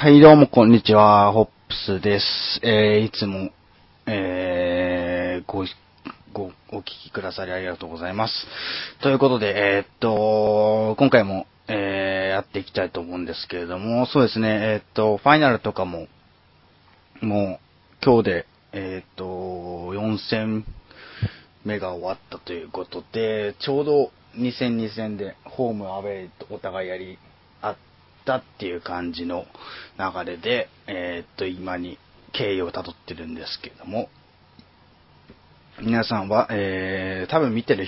はい、どうも、こんにちは。ホップスです。えー、いつも、えー、ご、ご、お聞きくださりありがとうございます。ということで、えーっと、今回も、えー、やっていきたいと思うんですけれども、そうですね、えーっと、ファイナルとかも、もう、今日で、えっと、4戦目が終わったということで、ちょうど2戦2戦で、ホームアウェイとお互いやり合ったっていう感じの流れで、えーっと、今に経緯をたどってるんですけども、皆さんは、えー、多分見てる、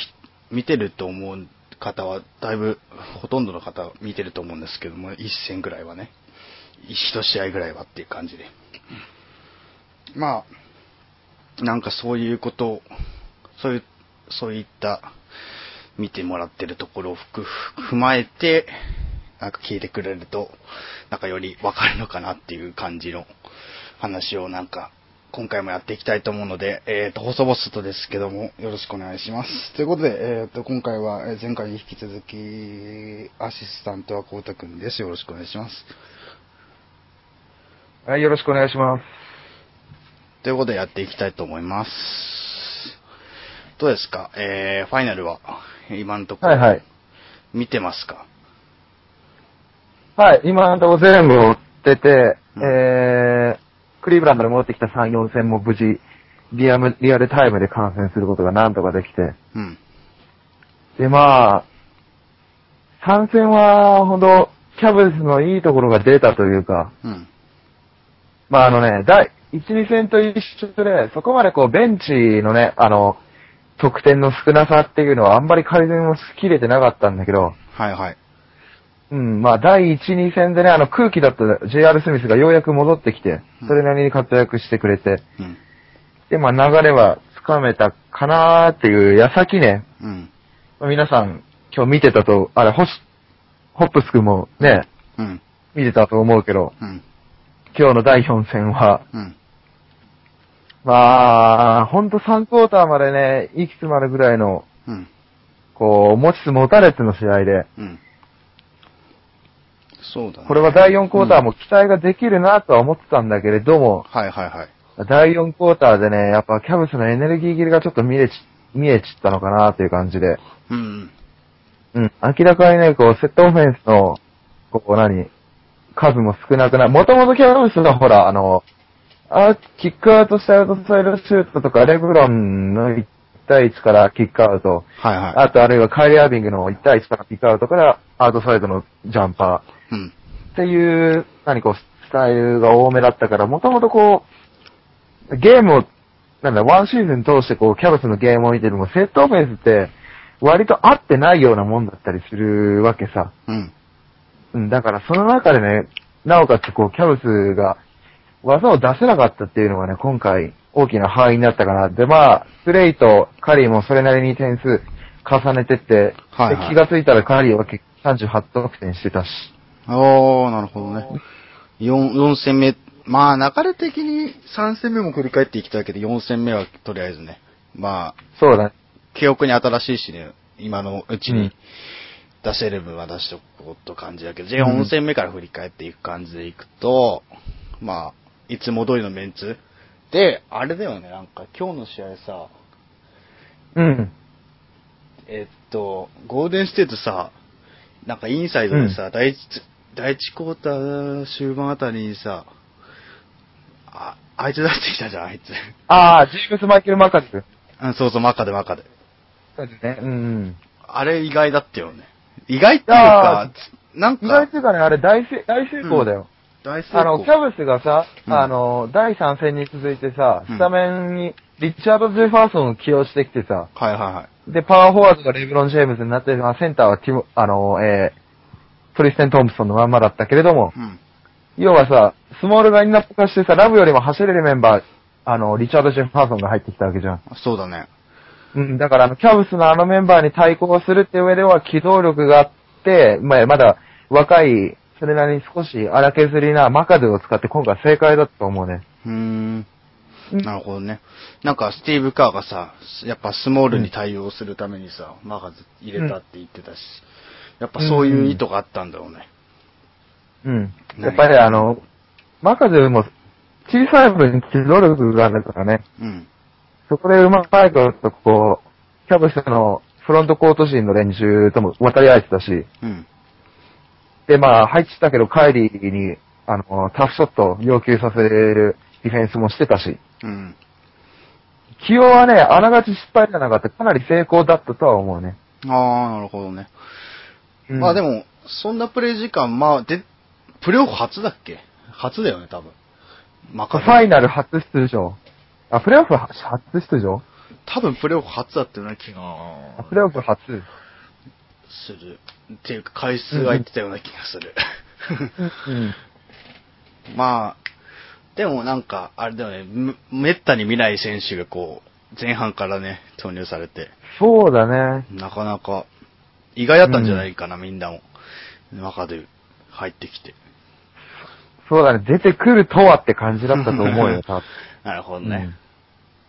見てると思う方は、だいぶ、ほとんどの方見てると思うんですけども、一戦ぐらいはね、一試合ぐらいはっていう感じで。まあ、なんかそういうことを、そういう、そういった、見てもらってるところを踏まえて、なんか聞いてくれると、なんかよりわかるのかなっていう感じの話をなんか、今回もやっていきたいと思うので、えっ、と、細々とですけども、よろしくお願いします。ということで、えっ、と、今回は、えー前回に引き続き、アシスタントはこうたくんです。よろしくお願いします。はい、よろしくお願いします。ということでやっていきたいと思います。どうですか？えー、ファイナルは、今のところ、はいはい。見てますか？はい、今のところ全部追ってて、うんえー、クリーブランドに戻ってきた3、4戦も無事、リアムリアルタイムで観戦することがなんとかできて。うん。で、まあ、3戦は、ほんと、キャブスのいいところが出たというか、うん。まああのね、第1、2戦と一緒で、そこまでこう、ベンチのね、あの、得点の少なさっていうのはあんまり改善をしきれてなかったんだけど、はいはい。うん、まあ、第1、2戦でね、あの空気だった JR スミスがようやく戻ってきてうん、それなりに活躍してくれて、うん。で、まあ、流れはつかめたかなーっていう矢先ね、うん。まあ皆さん今日見てたと、あれ、ホシ、ホップス君もね、うん。見てたと思うけど、うん。今日の第4戦は、うん。まあ、ほんと3クォーターまでね、息詰まるぐらいの、うん。こう、持ちつ持たれつの試合で、うん。そうだね。これは第4クォーターも期待ができるなとは思ってたんだけれども、はいはいはい。第4クォーターでね、やっぱキャブスのエネルギー切れがちょっと見えち、見えちったのかなという感じで。うん。うん。明らかにね、こう、セットオフェンスの、こう、何数も少なくなる。もともとキャブスがほら、あの、あ、キックアウトしたアウトサイドシュートとか、レブロンの1対1からキックアウト。はいはい。あと、あるいはカイリー・アービングの1対1からキックアウトからアウトサイドのジャンパー。うん。っていう、何こう、スタイルが多めだったから、もともとこう、ゲームを、なんだ、ワンシーズン通してこう、キャブスのゲームを見てるも、セットオフェンスって、割と合ってないようなもんだったりするわけさ。うん。うん、だからその中でね、なおかつこう、キャブスが技を出せなかったっていうのがね、今回大きな範囲になったかな。で、まあ、スレイとカリーもそれなりに点数重ねてって、はいはいで気がついたらカリーは結38得点してたし。おー、なるほどね。4、4戦目。まあ、流れ的に3戦目も振り返っていきたいけど、4戦目はとりあえずね。まあ、そうだね。記憶に新しいしね、今のうちにうん出せる分は出しとこうと感じだけど、じゃあ4戦目から振り返っていく感じでいくと、まあ、いつも通りのメンツ。で、あれだよね、なんか今日の試合さ、うん。えっと、ゴールデンステートさ、なんかインサイドでさ、第一、第一クォーター終盤あたりにさ、あ、あいつ出してきたじゃん、あいつ。ああ、ジームス・マイケル・マカス。あそうそう、マカでマカで。そうですね。うん。あれ意外だったよね。意外っていうあか、なん意外か、というかね、あれ大成大成功だよ。大成功あの、キャブスがさ、うんあの、第3戦に続いてさ、うんスタメンにリチャード・ジェファーソンを起用してきてさ、はいはいはい。で、パワーフォワードがレブロン・ジェームズになって、まあ、センターはティモ、あの、えー、トリステン・トンプソンのまんまだったけれども、うん。要はさ、スモールラインナップ化してさ、ラブよりも走れるメンバー、あの、リチャード・ジェファーソンが入ってきたわけじゃん。そうだね。うん、だからあの、キャブスのあのメンバーに対抗するって上では機動力があって、まあ、まだ若い、それなりに少し荒削りなマカドゥを使って今回正解だったと思うね。うーん。なるほどね。なんか、スティーブ・カーがさ、やっぱスモールに対応するためにさ、マガズ入れたって言ってたし、やっぱそういう意図があったんだろうね。うん。やっぱりあの、マカデも小さい分機動力があるからね。うん。そこでうまいことこう、キャブスのフロントコート陣の連中とも渡り合えてたし、うん。で、まあ、入ってたけど、カイリーに、あの、タフショットを要求させるディフェンスもしてたし、うん。起用はね、あながち失敗じゃなかった。かなり成功だったとは思うね。ああ、なるほどね。うんまあでも、そんなプレイ時間、まあ、で、プレイオフ初だっけ？初だよね、多分。マフカデァイナル初出場。あ、プレイオフ初出場？多分プレイオフ初だったような気があプレイオフ初？する。っていうか、回数が言ってたような気がする。うん。まあ、でもなんか、あれだよね、めめったに見ない選手がこう、前半からね、投入されて、そうだね。なかなか、意外だったんじゃないかな、みんなも。中で入ってきて。そうだね。出てくるとはって感じだったと思うよ。なるほどね。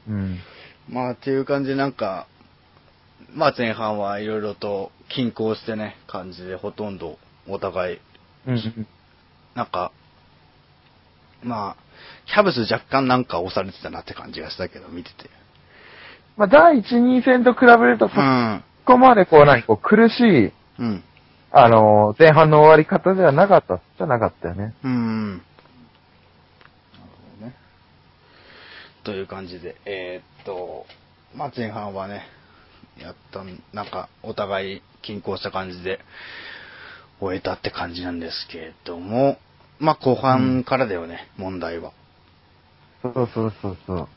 うん。まあ、っていう感じでなんか、まあ前半はいろいろと均衡してね、感じでほとんどお互い、うん。うん。なんか、まあ、キャブス若干なんか押されてたなって感じがしたけど、見てて。まあ、第1、2戦と比べると、そうん。こまでこう、何、こう、苦しい、うん。あの、前半の終わり方ではなかった、じゃなかったよね。うん。なるほどね。という感じで、えーっと、まあ前半はね、やったん、なんか、お互い均衡した感じで終えたって感じなんですけれども、まあ後半からだよね、問題は。そうそうそうそう。うん。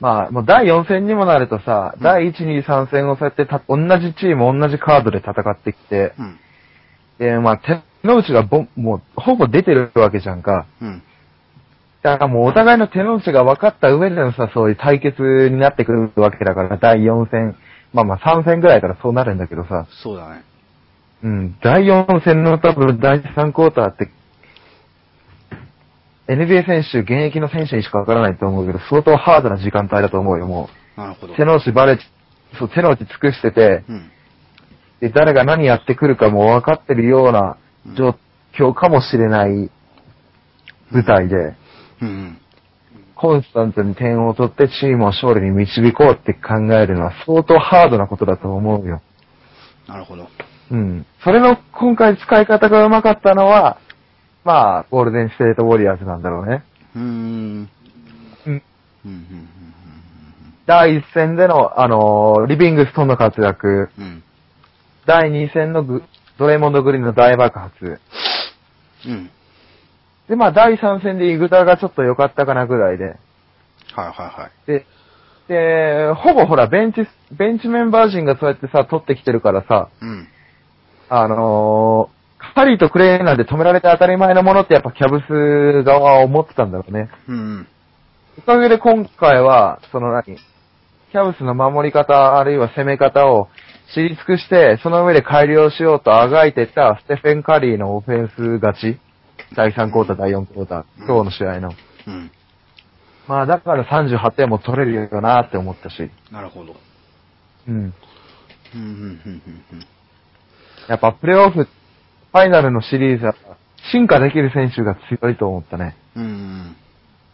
まあ、もう第4戦にもなるとさ、うん第1、2、3戦をそうやってた、同じチーム、同じカードで戦ってきて、うん。で、まあ、手の内がぼもう、ほぼ出てるわけじゃんか。うん。だからもうお互いの手の内が分かった上でのさ、そういう対決になってくるわけだから、第4戦、まあまあ3戦ぐらいからそうなるんだけどさ、そうだね。うん、第4戦の多分第3クォーターって、NBA 選手、現役の選手にしか分からないと思うけど、相当ハードな時間帯だと思うよ、もなるほどう。。手の内バレ、そう、手の内尽くしてて、うん。で、誰が何やってくるかも分かってるような状況かもしれない舞台で、うん。コンスタントに点を取ってチームを勝利に導こうって考えるのは相当ハードなことだと思うよ。なるほど。うん。それの今回使い方がうまかったのは、まあ、ゴールデンステートウォリアーズなんだろうね。うーん。うん。うん。うん。第1戦での、あのーリビングストンの活躍、うん。うん。第2戦のグドレイモンド・グリーンの大爆発。うん。で、まあ、第3戦でイグダがちょっと良かったかなぐらいで。はいはいはい。で、で、ほぼほら、ベンチ、ベンチメンバー陣がそうやってさ、取ってきてるからさ、うん。あのーハリーとクレイなんで止められて当たり前のものってやっぱキャブス側は思ってたんだろうね。うん。おかげで今回は、その何？キャブスの守り方、あるいは攻め方を知り尽くして、その上で改良しようとあがいてたステフェン・カリーのオフェンス勝ち。第3クォーター、第4クォーター、今日の試合の。うん。まあだから38点も取れるよなって思ったし。なるほど。うん。うん。うん。うん。うん。やっぱプレイオフ、ファイナルのシリーズは進化できる選手が強いと思ったね。うん。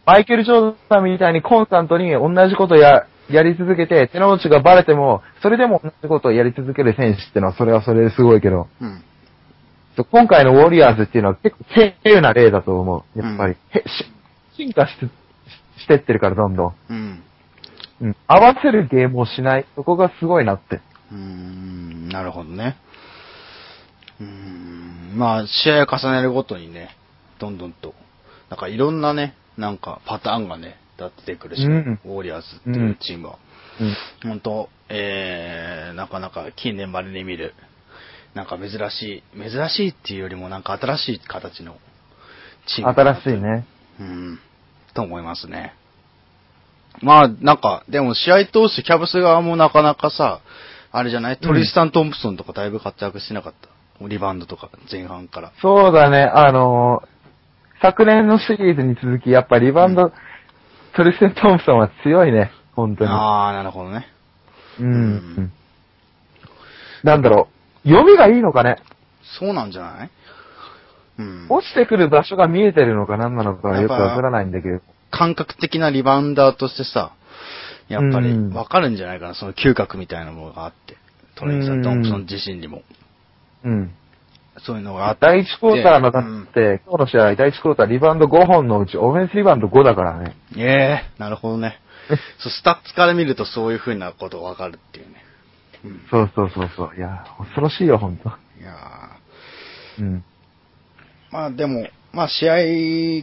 マイケル・ジョーダンみたいにコンスタントに同じことや、やり続けて、手の内がバレても、それでも同じことをやり続ける選手ってのは、それはそれですごいけど、うん。今回のウォリアーズっていうのは結構軽有な例だと思う。やっぱり。へし進化して、してってるから、どんどん。うん。うん。合わせるゲームをしない。そこがすごいなって。うーん。なるほどね。うーん。まあ、試合を重ねるごとにね、どんどんと、なんかいろんなね、なんかパターンがね、出てくるし、うんウォリアーズっていうチームは。うん。本当えー、なかなか近年まれに見る、なんか珍しい、珍しいっていうよりもなんか新しい形のチーム。新しい。ね。うん。と思いますね。まあ、なんか、でも試合通してキャブス側もなかなかさ、あれじゃない？トリスタン・トンプソンとかだいぶ活躍してなかった。リバウンドとか前半から。そうだね、あのー昨年のシリーズに続き、やっぱリバウンド、トリステン・トンプソンは強いね。本当に。あー、なるほどね。ううんん。なんだろう。読みがいいのかね。そうなんじゃない？うん。落ちてくる場所が見えてるのか何なのかよくわからないんだけど。感覚的なリバウンダーとしてさ、やっぱりうんわかるんじゃないかな、その嗅覚みたいなものがあって。トレインさうんん、トンプソン自身にも。うん。そういうのがあって。第1クォーターのだうんって、今日の試合、第1クォーターリバウンド5本のうちオフェンスリバウンド5だからね。ええなるほどね。そう、スタッツから見るとそういう風なことわかるっていうね。うん。そうそうそうそう。いや、恐ろしいよ、ほんと。いやーうん。まあでも、まあ試合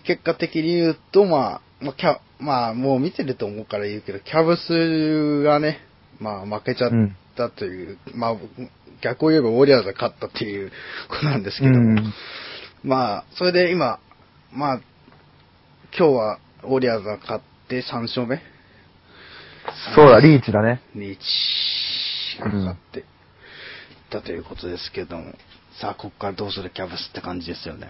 結果的に言うと、まあ、まあ、キャ、まあもう見てると思うから言うけど、キャブスがね、まあ負けちゃったという、まあ逆を言えばウォリアーズが勝ったっていうことなんですけども、うん。まあ、それで今、まあ、今日はウォリアーズが勝って3勝目そうだ、リーチだね。リーチが勝っていったということですけども、さあ、ここからどうするキャブスって感じですよね。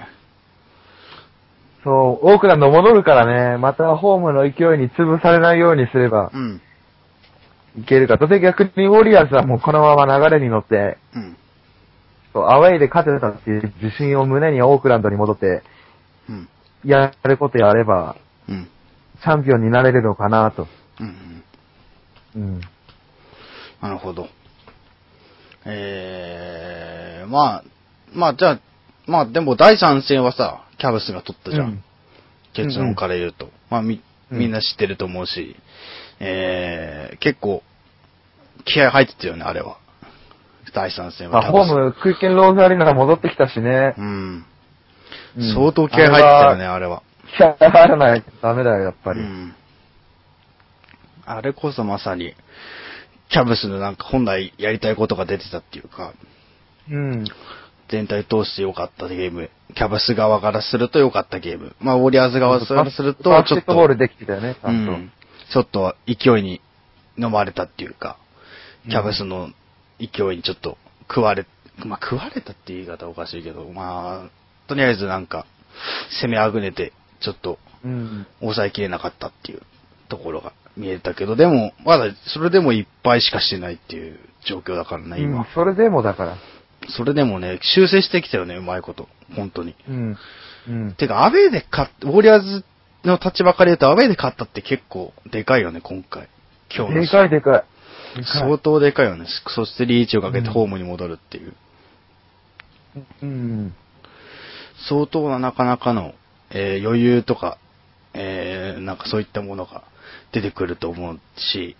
そう、オークランド戻るからね、またホームの勢いに潰されないようにすればうん。いけるかと。で、逆にウォリアーズはもうこのまま流れに乗って、うん。アウェイで勝てたっていう自信を胸にオークランドに戻って、うん。やることやれば、うん。チャンピオンになれるのかなと。うん。うん。なるほど。えー、まあ、まあ、じゃあ、まあ、でも第3戦はさ、キャブスが取ったじゃん。うん結論から言うと。まあ、み、うんみんな知ってると思うし、えー、結構、気合入ってたよね、あれは。第3戦はまあ、ホーム、クイッケンローズアリーナが戻ってきたしね。うん。うん相当気合入ってたよね、あれは。気合入らないとダメだよ、やっぱり。うん。あれこそまさに、キャブスのなんか本来やりたいことが出てたっていうか、うん。全体通して良かったゲーム。キャブス側からすると良かったゲーム。まあ、ウォリアーズ側からすると、バスちょっと、ケットボールできてたよね、ちゃと。うんん。ちょっと勢いに飲まれたっていうか、うんキャブスの勢いにちょっと食われ、まあ、食われたっていう言い方はおかしいけど、まあ、とりあえずなんか、攻めあぐねて、ちょっとうん。抑えきれなかったっていうところが見えたけど、でも、まだそれでもいっぱいしかしてないっていう状況だからね、今。うんそれでもだから。それでもね、修正してきたよね、うまいこと。本当に。うん。うん。てか、アウェーで勝っウォリアーズの立場から言うと、アウェーで勝ったって結構でかいよね、今回。今日のでかいでかい。でか相い当でかいよね。そしてリーチをかけてうんホームに戻るっていう。うん。相当ななかなかの、えー余裕とか、えーなんかそういったものが出てくると思うし、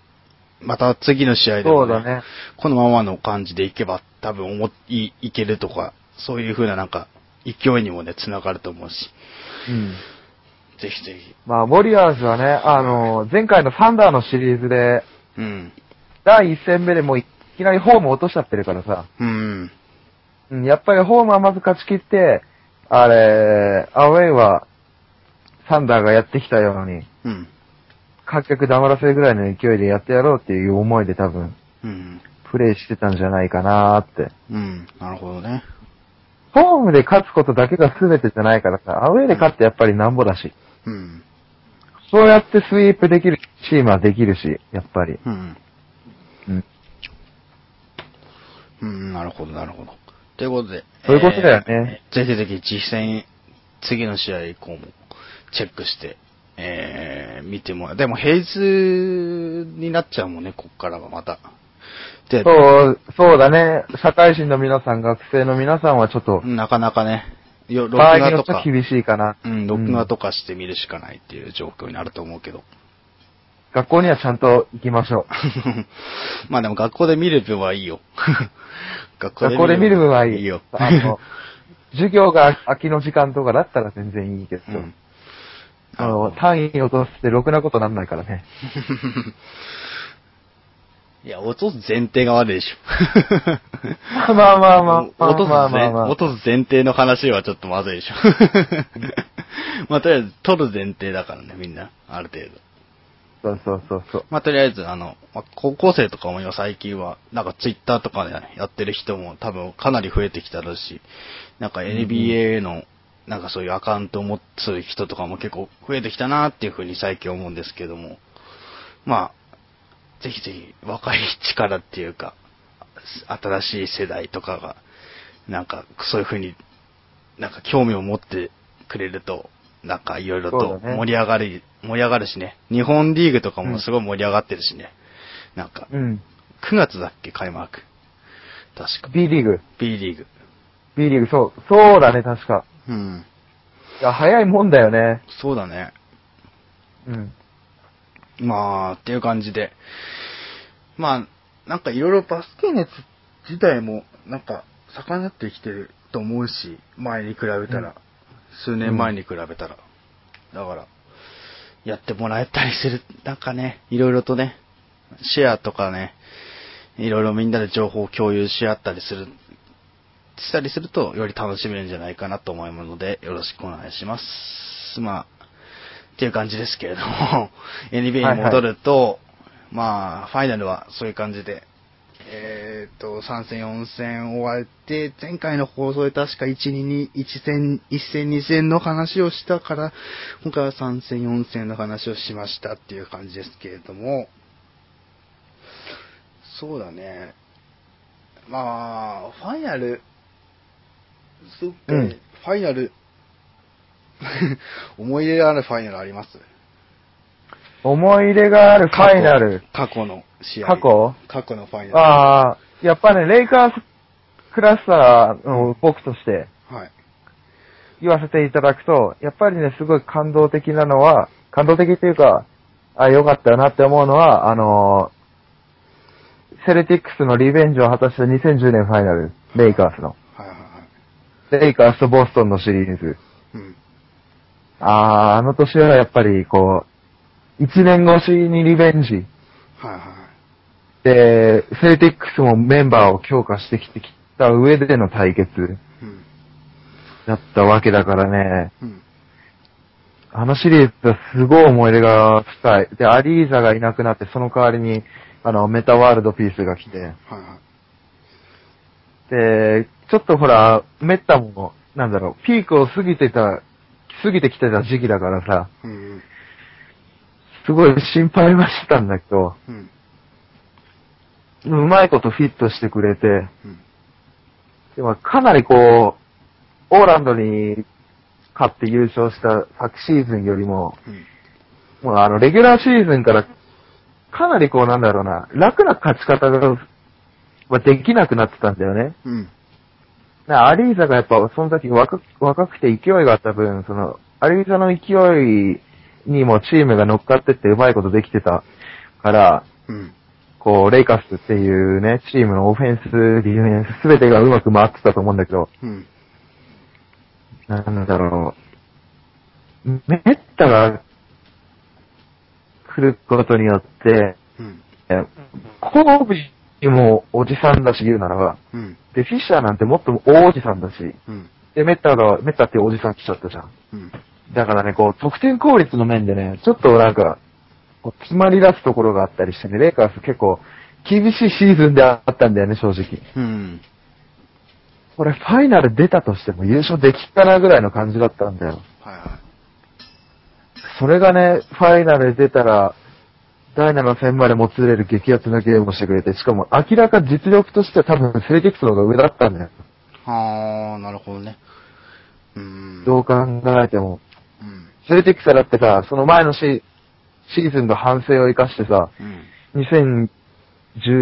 また次の試合でも、そうだね。このままの感じでいけば多分思い、いけるとか、そういう風ななんか勢いにもね、繋がると思うし、うん。ぜひぜひ。まあ、ウォリアーズはね、あの、前回のサンダーのシリーズで、うん。第1戦目でもういきなりホーム落としちゃってるからさ、うん。うん、やっぱりホームはまず勝ち切って、あれ、アウェイは、サンダーがやってきたように、うん。観客黙らせるぐらいの勢いでやってやろうっていう思いで多分、うん。プレイしてたんじゃないかなーって。うん。なるほどね。ホームで勝つことだけが全てじゃないからさ、アウェイで勝ってやっぱりなんぼだし、うん。そうやってスイープできるチームはできるし、やっぱり。うん。うん。うん、なるほど、なるほど。ということで。そういうことだよねえーぜひぜひ実戦、次の試合以降もチェックして、えー、見てもらう。でも、平日になっちゃうもんね、こっからはまた。で、そう、そうだね。社会人の皆さん、学生の皆さんはちょっと、なかなかね、よ録画とか、厳しいかな。うん、録画とかして見るしかないっていう状況になると思うけど。学校にはちゃんと行きましょ まあでも 学校で見る分はいいよ。学校で見る分はいい。いいよ。あの、授業が空きの時間とかだったら全然いいけど、うんあの、単位落としてろくなことなんないからね。いや、落とす前提が悪いでしょ。まあまあまあ、落とす前落とす前提の話はちょっとまずいでしょ。まあ、とりあえず、取る前提だからね、みんな。ある程度。そうそうそうそう。まあ、とりあえず、あの、まあ、高校生とかも今最近は、なんかツイッターとかでやってる人も多分かなり増えてきただし、なんか NBA の、なんかそういうアカウントを持つ人とかも結構増えてきたなっていうふうに最近思うんですけども、まあ、ぜひぜひ若い力っていうか、新しい世代とかが、なんかそういうふうになんか興味を持ってくれると、なんかいろいろと盛り上がる、盛り上がるしね。日本リーグとかもすごい盛り上がってるしね。なんか、うん。9月だっけ、開幕。確か。B リーグ。B リーグ。B リーグ、そう。そうだね、確か。うん。いや、早いもんだよね。そうだね。うん。まあ、っていう感じで。まあ、なんかいろいろバスケ熱自体も、なんか、盛んになってきてると思うし、前に比べたら、うん数年前に比べたら。だから、やってもらえたりする、なんかね、いろいろとね、シェアとかね、いろいろみんなで情報を共有し合ったりする、したりすると、より楽しめるんじゃないかなと思いますので、よろしくお願いします。まあ、っていう感じですけれども、NBA に戻ると、まあ、ファイナルはそういう感じで、えっ、と、3戦4戦終わって、前回の放送で確か1、2に、1戦、1戦2戦の話をしたから、今回は3戦4戦の話をしましたっていう感じですけれども、そうだね。まあ、ファイナル、そっか、うん。ファイナル、思い入れがあるファイナルあります？思い入れがあるファイナル。過去の試合。過去？過去のファイナル。ああ、やっぱね、レイカーズクラスターの僕としてはい。言わせていただくと、やっぱりね、すごい感動的なのは、感動的っていうか、あ、よかったよなって思うのは、あのーセルティックスのリベンジを果たした2010年ファイナル、レイカーズの。はいはいはい。レイカーズとボストンのシリーズ。うん。あー、あの年はやっぱりこう、1年越しにリベンジ。はいはい。で、セルティックスもメンバーを強化してきてきた上での対決うん。だったわけだからね、うん。あのシリーズはすごい思い入れが深い。で、アリーザがいなくなって、その代わりに、あの、メタワールドピースが来て、はいはい。で、ちょっとほら、メッタも、なんだろう、ピークを過ぎてた、過ぎてきてた時期だからさ、うんうん。すごい心配はしてたんだけど、うん。うまいことフィットしてくれて、うん。でもかなりこう、オーランドに勝って優勝した昨シーズンよりも、うん。もうあの、レギュラーシーズンから、かなりこうなんだろうな、楽な勝ち方が、まあできなくなってたんだよね。うん。なアリーザがやっぱその時若く若くて勢いがあった分、その、アリーザの勢いにもチームが乗っかってってうまいことできてたから、うん。こう、レイカスっていうね、チームのオフェンス、ディフェンス、すべてがうまく回ってたと思うんだけど、うん。なんだろう。メッタが来ることによって、うん。えコービーもおじさんだし言うならば、うん。で、フィッシャーなんてもっと大おじさんだし、うん。で、メッタが、メッタっていうおじさん来ちゃったじゃん。うん。だからね、こう、得点効率の面でね、ちょっとなんか、こう詰まり出すところがあったりしてね、レイカーズ結構、厳しいシーズンであったんだよね、正直。うん。これ、ファイナル出たとしても優勝できっかなぐらいの感じだったんだよ。はいはそれがね、ファイナルで出たら、第7戦までもつれる激アツなゲームをしてくれて、しかも明らか実力としては多分セレティックスの方が上だったんだよ。い。はあ、なるほどね。うん。どう考えても。うん。セレティックスはだってさ、その前のシシーズンの反省を生かしてさ、うん。2010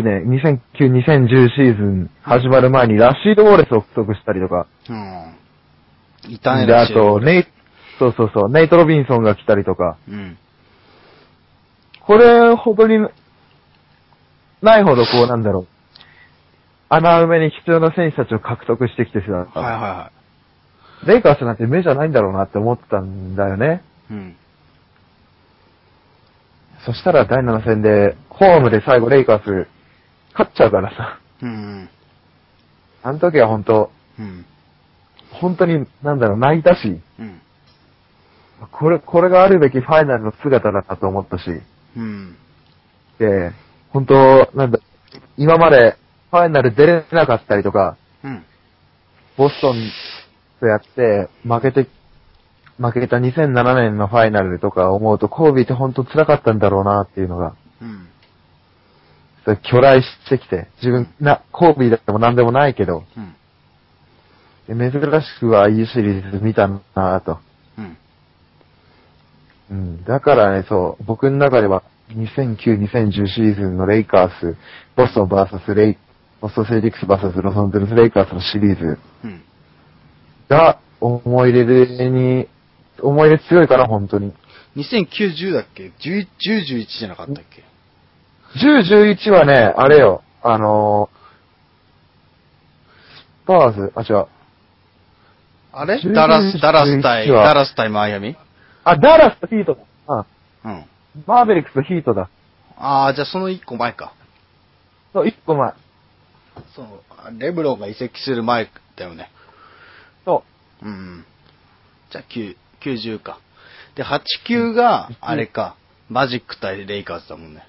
年、2009、2010シーズン始まる前にラッシード・ウォーレスを獲得したりとか、うん。いたね、で、あと、ネイ、そうそうそう、ネイト・ロビンソンが来たりとか、うん。これほどに、ないほどこうなんだろう。穴埋めに必要な選手たちを獲得してきてしまった。はいはいはレイカーズなんて目じゃないんだろうなって思ってたんだよね。い。うん。そしたら第7戦で、ホームで最後レイカーズ、勝っちゃうからさ。うん。あの時は本当うん。本当に、なんだろう、泣いたし、うん。これ、これがあるべきファイナルの姿だなと思ったし、うん。で、本当なんだ、今までファイナル出れなかったりとか、うん。ボストンとやって、負けて、負けた2007年のファイナルとか思うと、コービーって本当辛かったんだろうなっていうのが、うん。それ巨来してきて、自分、な、コービーだっても何でもないけど、うん。で珍しくああいうシリーズ見たなぁと。うん。うん。だからね、そう、僕の中では2009-2010シーズンのレイカース、ボストン VS レイ、ボストンセルティックス VS ロサンゼルスレイカースのシリーズうん。が思い出に、思い出強いかな、本当に。2009、10だっけ ?10、10、11じゃなかったっけ？10、11はね、あれよ、あのー、スパーズ、あ、違う。あれ？10ダラス、ダラス対、11はダラス対マイアミ？あ、ダラスとヒートだ。うん。うん。マーベリックスとヒートだ。ああ、じゃあその1個前か。そう、一個前。そう、レブロンが移籍する前だよね。そうん。じゃあ9、90か。で、8、9が、あれか、マジック対レイカーズだもんね。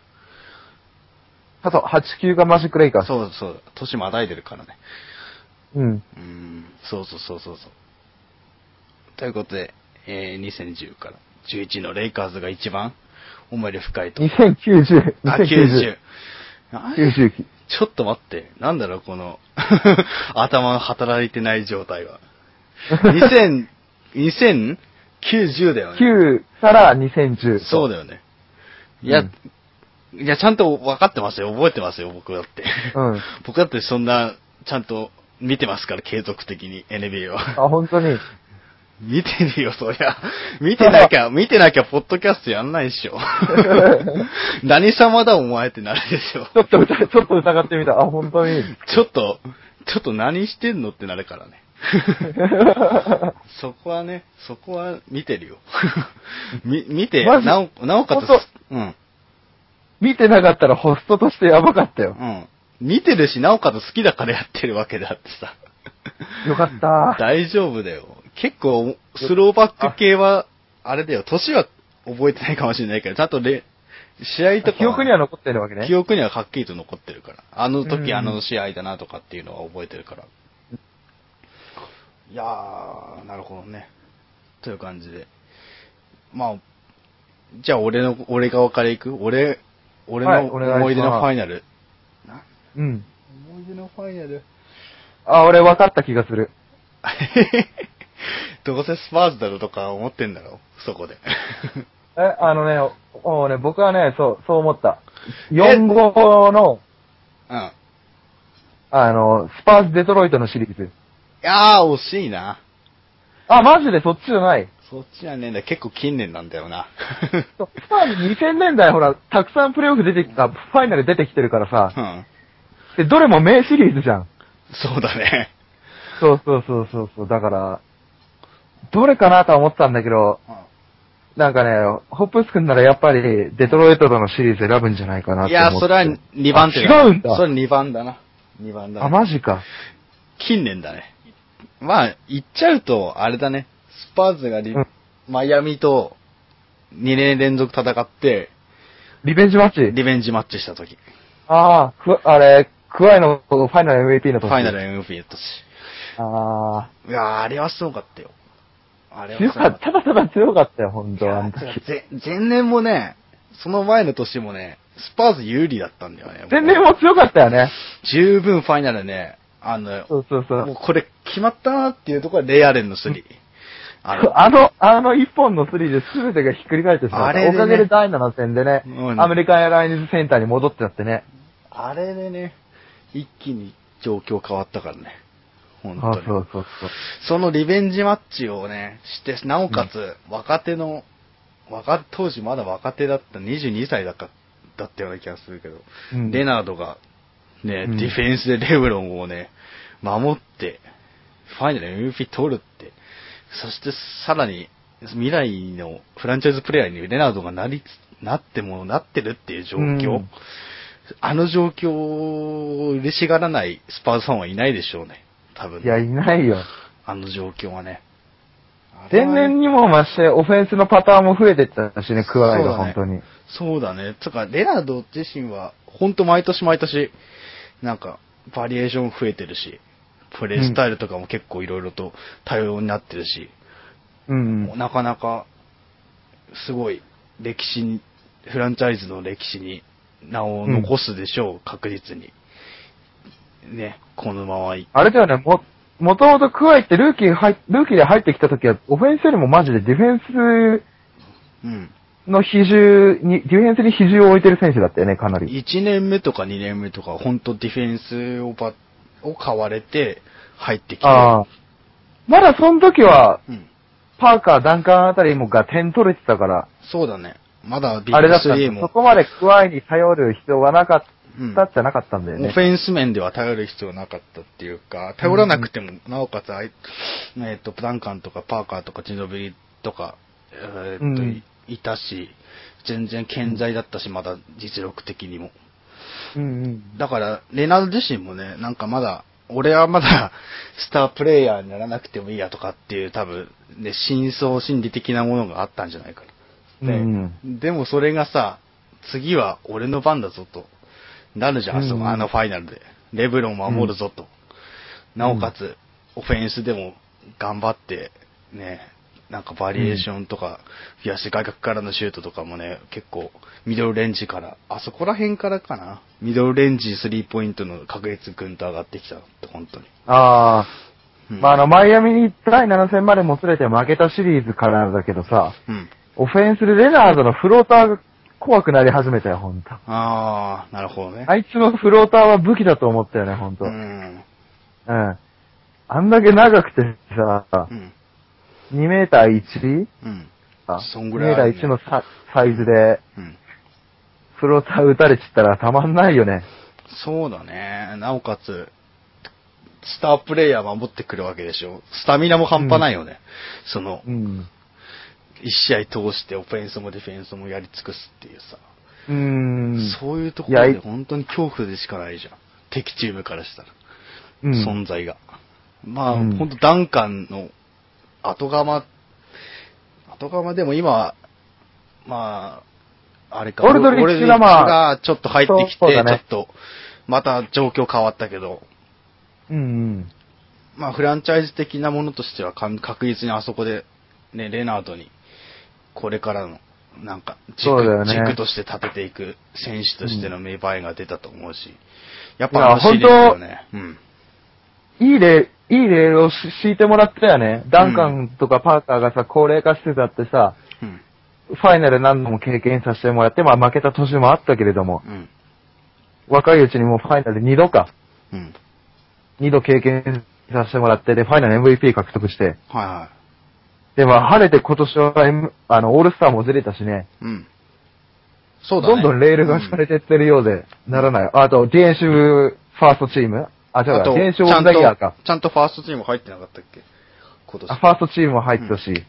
う。あと、8、9がマジックレイカーズ。そうそう、年またいでるからね。うん。うん、そうそうそうそうそう。ということで、えー、2010から11のレイカーズが一番思い出深いと。2090。あ、90。あれ90。ちょっと待って、なんだろう、この、頭が働いてない状態は。2000、2000、90だよね。9から2010。そうだよね。いや、うんいや、ちゃんと分かってますよ。覚えてますよ、僕だって。うん。僕だってそんな、ちゃんと見てますから、継続的に NBA は。あ、本当に。見てるよ、そりゃ。見てなきゃ、見てなきゃ、ポッドキャストやんないっしょ。何様だ、お前ってなるでしょ。ちょっと疑、ちょっと疑ってみた。あ、本当に。ちょっと、ちょっと何してんのってなるからね。そこはね、そこは見てるよ。み、見て、なお、なおかつうん、見てなかったらホストとしてやばかったよ。うん。見てるし、なおかつ好きだからやってるわけだってさ。よかった。大丈夫だよ。結構、スローバック系は、あれだよ、年は覚えてないかもしれないけど、ちゃんとレ、試合とか、記憶には残ってるわけね。記憶にははっきりと残ってるから。あの時うんあの試合だなとかっていうのは覚えてるから。いやー、なるほどね。という感じで。まあ、じゃあ俺の、俺側から行く？俺、俺の思い出のファイナル。なうん。思い出のファイナル。あ、俺分かった気がする。どうせスパーズだろとか思ってんだろそこで。え、あのね、もうね、僕はね、そう、そう思った。4号の、うん。いあの、スパーズデトロイトのシリーズ。やー、惜しいな。あ、マジでそっちじゃない。そっちじゃねえんだ。結構近年なんだよな。スパーズ2000年代ほら、たくさんプレイオフ出てきた、ファイナル出てきてるからさう、ん。で、どれも名シリーズじゃん。そうだね。そうそうそうそうそう、だから、どれかなとは思ってたんだけど、なんかね、ホップス君ならやっぱりデトロイトとのシリーズ選ぶんじゃないかなっいや、て思って。それは2番手あ違うんだそれ2番だな。2番だな。あ、マジか。近年だね。まあ、言っちゃうと、あれだね。スパーズがリ、うんマイアミと2年連続戦って、リベンジマッチ？リベンジマッチした時。ああ、く、あれ、クワイのファイナル MVP の時。ファイナル MVP だったし。あいやー、あれはすごかったよ。あれあ、は強かった、ただただ強かったよ、本当あの時。ぜ前年もね、その前の年もね、スパーズ有利だったんだよね。前年も強かったよね。十分ファイナルね、あの、そうそうそう。もうこれ決まったなっていうところはレイアレンのスリー。あの、あの、あの一本のスリーで全てがひっくり返ってしまった。あれでねおかげで第7戦でね、うんアメリカンエアラインズセンターに戻っちゃってね。あれでね、一気に状況変わったからね。本あ当に。そうそうそう。そのリベンジマッチをね、して、なおかつ、若手の、若、当時まだ若手だった22歳だか、だったような気がするけど、うんレナードが、ね、うんディフェンスでレブロンをね、守って、ファイナル MVP 取るって、そしてさらに、未来のフランチャイズプレイヤーにレナードがなりつ、なってもなってるっていう状況、うんあの状況を嬉しがらないスパーズファンはいないでしょうね。多分。いや、いないよ。あの状況はね。前年にも増して、オフェンスのパターンも増えてったしね、クワイがそうだね本当に。そうだね。つか、レナード自身は、ほんと毎年毎年、なんか、バリエーション増えてるし、プレイスタイルとかも結構いろいろと多様になってるし、うん。なかなか、すごい、歴史に、フランチャイズの歴史に名を残すでしょう、確実に。ね、このままい。あれだよね、も、もともとクワイってルーキー入、ルーキーで入ってきた時は、オフェンスよりもマジでディフェンスうん。の比重に、ディフェンスに比重を置いてる選手だったよね、かなり。1年目とか2年目とか、本当ディフェンスをば、を買われて、入ってきて。ああ。まだその時は、うん。パーカー、ダンカンあたりもが点取れてたから、そうだね。まだビッグあれだったん3だ。そも、こまでクワイに頼る必要がなかっうんたじゃなかったんだよね。オフェンス面では頼る必要なかったっていうか、頼らなくても、なおかつあい、えっ、と、ダンカンとかパーカーとかジノビリとか、えっ、と、うんいいたし、全然健在だったし、まだ実力的にも。うんうん。だから、レナード自身もね、なんかまだ、俺はまだ、スタープレイヤーにならなくてもいいやとかっていう、多分、ね、真相心理的なものがあったんじゃないかな。ねうんでもそれがさ、次は俺の番だぞと、なるじゃん、うんそのあのファイナルで。レブロンを守るぞと。なおかつ、オフェンスでも頑張って、ね、なんかバリエーションとか、増やして外角からのシュートとかもね、結構、ミドルレンジから、あそこら辺からかな。ミドルレンジスリーポイントの確率ぐんと上がってきたって、本当に。ああ。うんまあ、あの、マイアミに第7戦までもつれて負けたシリーズからだけどさ、うん。オフェンスでレナードのフローターが怖くなり始めたよ、ほんと。あー、なるほどね。あいつのフローターは武器だと思ったよね、ほんと。ううん。ん。あんだけ長くてさ、うん。2メーター 1? うん。あそん2メーターぐらいあるね1のササイズで、うん。フローター打たれちったらたまんないよね。そうだね。なおかつ、スタープレイヤー守ってくるわけでしょ。スタミナも半端ないよね。そのう、ん。一試合通してオフェンスもディフェンスもやり尽くすっていうさ。うーん。そういうところで本当に恐怖でしかないじゃん。敵チームからしたら。うん存在が。まあ、うん本当ダンカンの後釜、後釜でも今、まあ、あれか、オルドリッチがちょっと入ってきて、ねちょっと、また状況変わったけど、うんうん。まあ、フランチャイズ的なものとしては確実にあそこで、ね、レナードに、これからの、なんか軸、ね軸として立てていく選手としての芽生えが出たと思うし、やっぱあのシリーズはね、うん。いい例、いい例をし敷いてもらったよね。ダンカンとかパーカーがさ、高齢化してたってさ、うん。ファイナル何度も経験させてもらって、まあ負けた年もあったけれども、うん。若いうちにもうファイナル2度か、うん。2度経験させてもらって、で、ファイナル MVP 獲得して、はいはで、まあ晴れて今年は、M、あの、オールスターもずれたしね、い。うん。そうだね。どんどんレールが敷かれてってるようで、ならない。あと、ディエンシュファーストチームあ、違うディエンシュオちゃんブザイヤーかと。、ちゃんとファーストチーム入ってなかったっけ？今年。あファーストチームも入ってたし、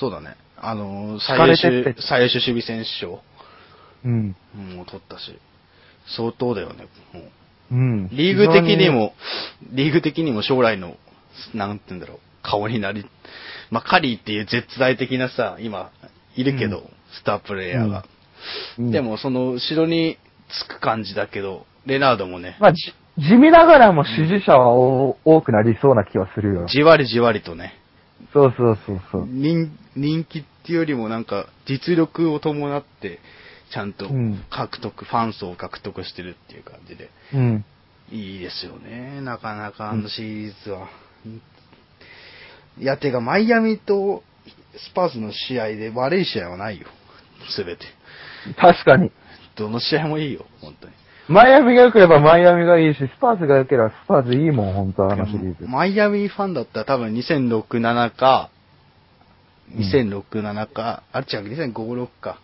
そうだね。あのー、最優秀れてって、最優秀守備選手賞うん。もう取ったし、相当だよね。もううん。リーグ的にも、リーグ的にも将来の、なんて言うんだろう、顔になり、まあ、カリーっていう絶大的なさ、今、いるけど、うんスタープレイヤーが。うんで、も、その、後ろにつく感じだけど、レナードもね、まあ、じ地味ながらも支持者はお多くなりそうな気はするよ。じわりじわりとね、そうそうそうそう。人人気っていうよりもなんか、実力を伴って、ちゃんとうん獲得、ファン層を獲得してるっていう感じで、うん。いいですよね。なかなかあのシリーズは。いや、てか、マイアミとスパーズの試合で悪い試合はないよ。すべて。確かに。どの試合もいいよ、本当に。マイアミが良ければマイアミがいいし、スパーズが良ければスパーズいいもん、本当あのシリーズ。マイアミファンだったら多分2006、7か、2006、7か、あ、違う、2005、6か。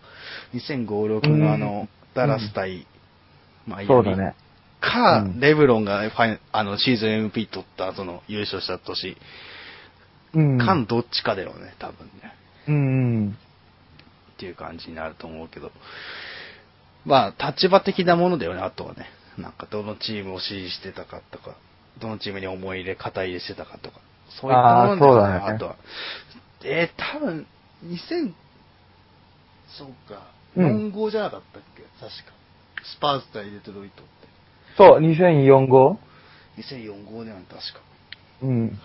2005、6のあの、ダラス対マイアミ。そうだね。か、うんレブロンがファイあの、シーズン MP 取った後の優勝した年。うん。かんどっちかだよね、多分ね。うんうん。っていう感じになると思うけど。まあ、立場的なものだよね、あとはね。なんか、どのチームを支持してたかとか、どのチームに思い入れ、肩入れしてたかとか。そういったものだよね、あねあとは。えー、多分、2000、そうか、うん4号じゃなかったっけ、確か。スパーズ対デトロイトって。そう、2004号2004号では確か。うん。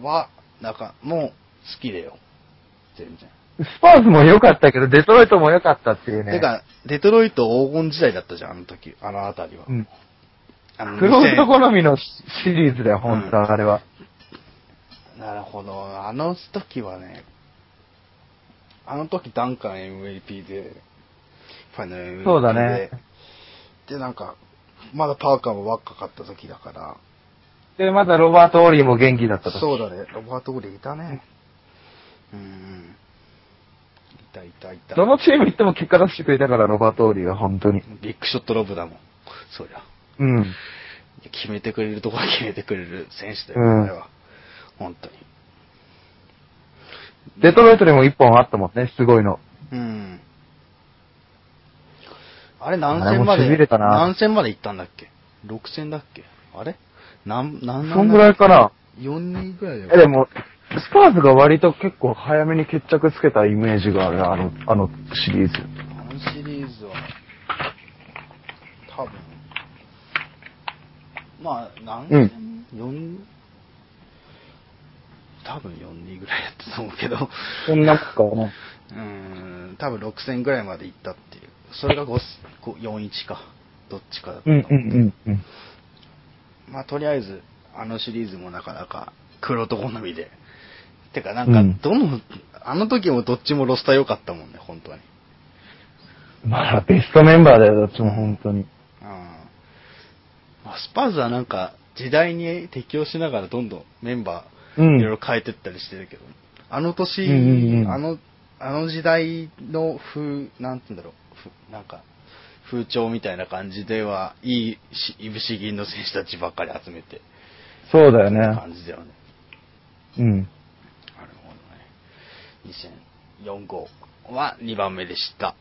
は、なんか、もう、好きだよ。全然。スパーズも良かったけど、デトロイトも良かったっていうね。てか、デトロイト黄金時代だったじゃん、あの時、あのあたりは。うん。あのクローズド2000好みのシリーズだよ、本当あれは。なるほど。あの時はね、あの時ダンカン MVP で、ファイナル MVP で、そうだねで、なんか、まだパーカーも若かった時だから、で、まだロバート・オーリーも元気だったと。そうだね、ロバート・オーリーいたね。うんうん。いたいたいた。どのチーム行っても結果出してくれたから、ロバート・オーリーは本当に。ビッグショットロブだもん。そりゃ。うん。決めてくれるとこは決めてくれる選手だよ、うんは。本当に。デトロイトでも一本あったもんね、すごいの。うん。あれ何戦まで、何戦まで行ったんだっけ ?6 戦だっけ？あれ？何、何そんぐらいかな。4人ぐらいだよ。え、でも、スパーズが割と結構早めに決着つけたイメージがある、あの、あのシリーズ。あのシリーズは、多分、まあ、何うん戦、四多分4人ぐらいやったと思うけど、そんなかね。うーん、多分6戦ぐらいまで行ったっていう。それが5 4-1か。どっちかだったとうん思ううんうんうん。まあ、とりあえず、あのシリーズもなかなか、黒と好みで。てか、なんかうん、どの、あの時もどっちもロスター良かったもんね、本当に。まあ、ベストメンバーだよ、どっちも本当に。うん。まあ、スパーズはなんか、時代に適応しながらどんどんメンバー、うんいろいろ変えてったりしてるけど、あの年、うんうんうんあの、あの時代の風、なんて言うんだろう、ふなんか、風潮みたいな感じでは、いいし、いぶし銀の選手たちばっかり集めて、そうだよね。感じだよね。うん。なるほどね。2004号は2番目でした。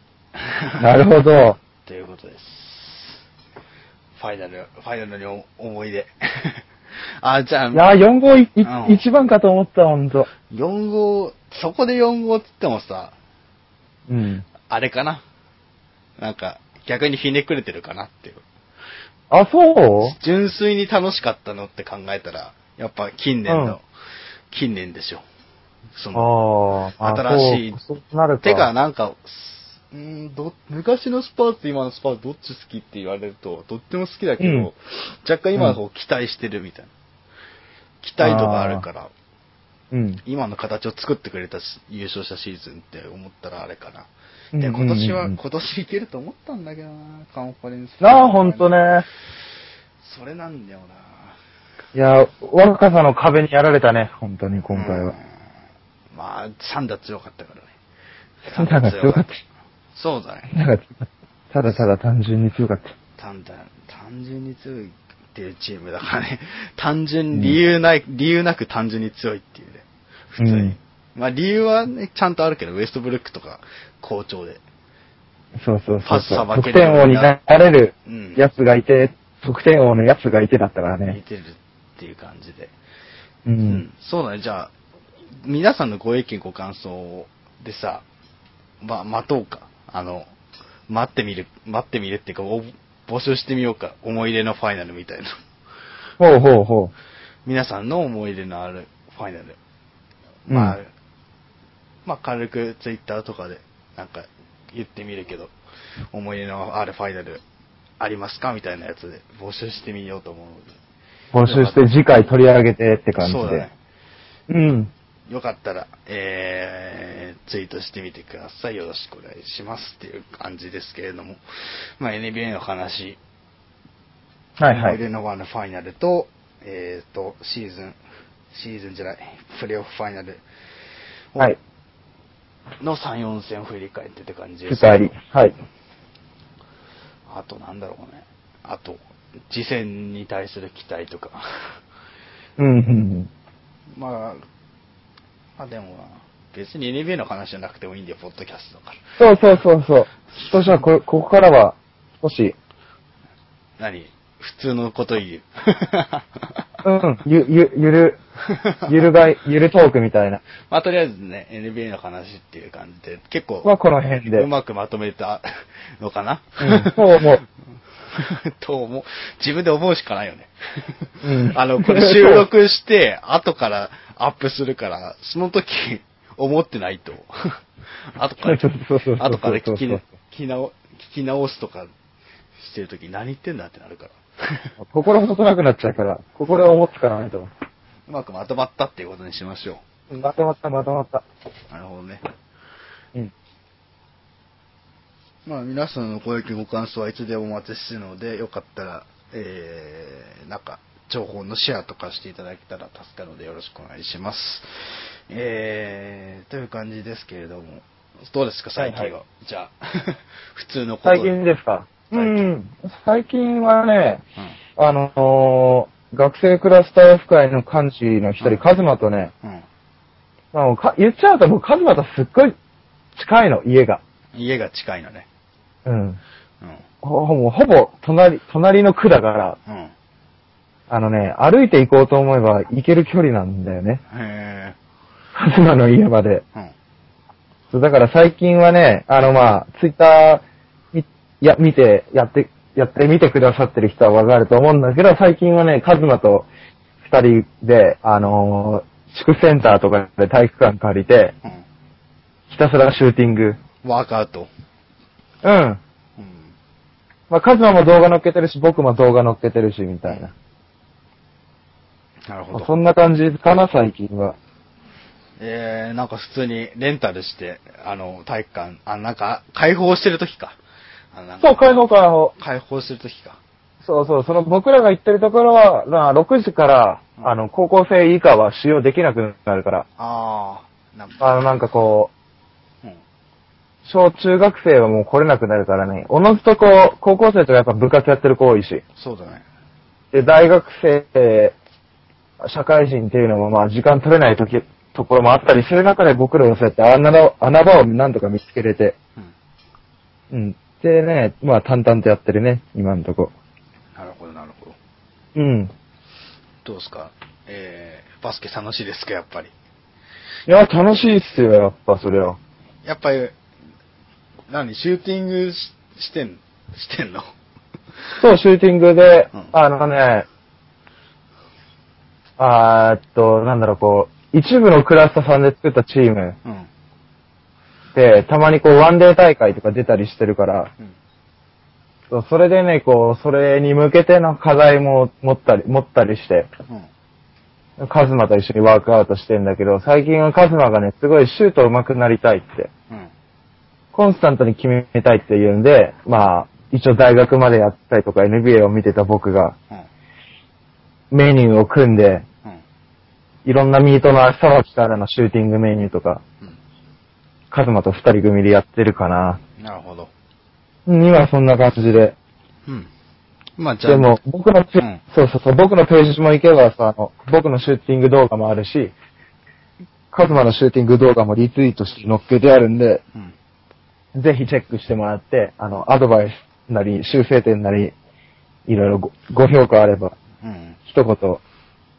なるほど。ということです。ファイナル、ファイナルに思い出。あ、じゃあ、いや、4号いいうん一番かと思った、ほんと。4号、そこで4号って言ってもさ、うん。あれかな。なんか、逆にひねくれてるかなっていう。あ、そう？純粋に楽しかったのって考えたら、やっぱ近年の、うん近年でしょ。その。新しい。てか、なんか、うーんど、昔のスパーツと今のスパーツどっち好きって言われると、どっちも好きだけど、うん若干今の方期待してるみたいな。期待度があるから、うん。今の形を作ってくれたし優勝したシーズンって思ったらあれかな。で、うんうんうん今年は、今年いけると思ったんだけどな、カンファレンス。なあ、ほんと。ね。それなんだよな。いや、若さの壁にやられたね、本当に今回は。うんまあ、サンダー強かったからね。サンダーが強かった。そうだね。なんか、ただただ単純に強かった。単単単純に強いっていうチームだからね。単純、理由ない、理由なく単純に強いっていうね。普通に。うんまあ理由はね、ちゃんとあるけど、ウエストブルックとか好調で。そうそうそうそう。パスさばけ得点王になれるうん。やつがいて、得点王のやつがいてだったから似ね。てるっていう感じで。う。。うんそうだね、じゃあ、皆さんのご意見ご感想でさ、まあ、待とうか。あの、待ってみる、待ってみるっていうか、お募集してみようか。思い出のファイナルみたいな。ほうほうほ皆さんの思い出のあるファイナル。うんまあ、まあ軽くツイッターとかでなんか言ってみるけど、思い出のあるファイナルありますかみたいなやつで募集してみようと思うので。う。募集して次回取り上げてって感じで。そうだね。うん。よかったら、えー、ツイートしてみてください。よろしくお願いしますっていう感じですけれども。まあ NBA の話、はいはい。思い出のワンのファイナルと、えーと、シーズン、シーズンじゃない、プレーオフファイナルをはい。の3、4戦を振り返ってって感じです。二人。はい。あとなんだろうね。あと、次戦に対する期待とか。うん、うんうん。まあ、まあでも、別に NBA の話じゃなくてもいいんだよ、ポッドキャストだから。そうそうそうそう。そしたらこ、ここからは、少し、何？普通のこと言う。うん、ゆ、ゆ、ゆる、ゆるがい、ゆるトークみたいな。まあとりあえずね、NBA の話っていう感じで、結構、はこの辺で。うまくまとめたのかな、うん、そう思う。と思う。自分で思うしかないよね。うん あの、これ収録して、後からアップするから、その時、思ってないと。後から、後から聞き聞き直すとかしてる時何言ってんだってなるから。心もとなくなっちゃうから、心を持つからないと。うまくまとまったっていうことにしましょまとまった、まとまった。う。なるほどね。うん。まあ皆さんのご意見ご感想はいつでもお待ちしてるので、よかったら、えー、なんか、情報のシェアとかしていただけたら助かるのでよろしくお願いします。えー、という感じですけれども、どうですか最近は？はいはじゃあ、普通のこと最近ですか？う最近ん。最近はね、うん。あのー学生クラスターオフ会の幹事の一人、うんカズマとね、あか言っちゃうともうカズマとすっごい近いの、家が。家が近いのね。うん。うん。ほもうほぼ隣、隣の区だから、うん。あのね、歩いて行こうと思えば行ける距離なんだよね。へカズマの家まで。だから最近はね、あのまあ、ツイッター、み、や、見て、やって、やってみてくださってる人はわかると思うんだけど、最近はね、カズマと二人で、あのー地区センターとかで体育館借りて、うん。ひたすらシューティング。ワークアウト。うん。うん。まあ、カズマも動画載っけてるし、僕も動画載っけてるし、みたいな。なるほど。まあそんな感じかな、最近は。えー、なんか普通にレンタルして、あの、体育館、あ、なんか、開放してる時か。そう、開放開放。開放してる時か。そうそう、その僕らが行ってるところは、まあ、6時から、うんあの、高校生以下は使用できなくなるから、あー、なんか、あの、なんかこう、うん。小中学生はもう来れなくなるからね、おのずとこう、高校生とかやっぱ部活やってる子多いし、そうだね。で、大学生、社会人っていうのもまあ時間取れない時、ところもあったりする中で僕らはそうやって穴場をなんとか見つけれて、うん。うん。でね、まあ淡々とやってるね、今のとこ。なるほど、なるほど。うん。どうですか？えー、バスケ楽しいですか、やっぱり？いや、楽しいっすよ、やっぱそれは。やっぱり、何、シューティングししてん、してんの？そう、シューティングで、うんあのね、あーっと、なんだろう、こう、一部のクラスターさんで作ったチームうん。で、たまにこう、ワンデー大会とか出たりしてるから、うん。それでね、こう、それに向けての課題も持ったり、持ったりして、うん。カズマと一緒にワークアウトしてんだけど、最近はカズマがね、すごいシュート上手くなりたいって、うん。コンスタントに決めたいって言うんで、まあ、一応大学までやったりとか NBA を見てた僕が、うん。メニューを組んで、うん。いろんなミートの足さばきからのシューティングメニューとか、カズマと二人組でやってるかな。うん。なるほど。うん今はそんな感じで。うん。まあ、じゃあ、でも、僕のペ、うんそうそうそう、僕のページも行けばさ、あの、僕のシューティング動画もあるし、カズマのシューティング動画もリツイートして載っけてあるんで、うん。ぜひチェックしてもらって、あの、アドバイスなり、修正点なり、いろいろごご評価あれば、うん。一言、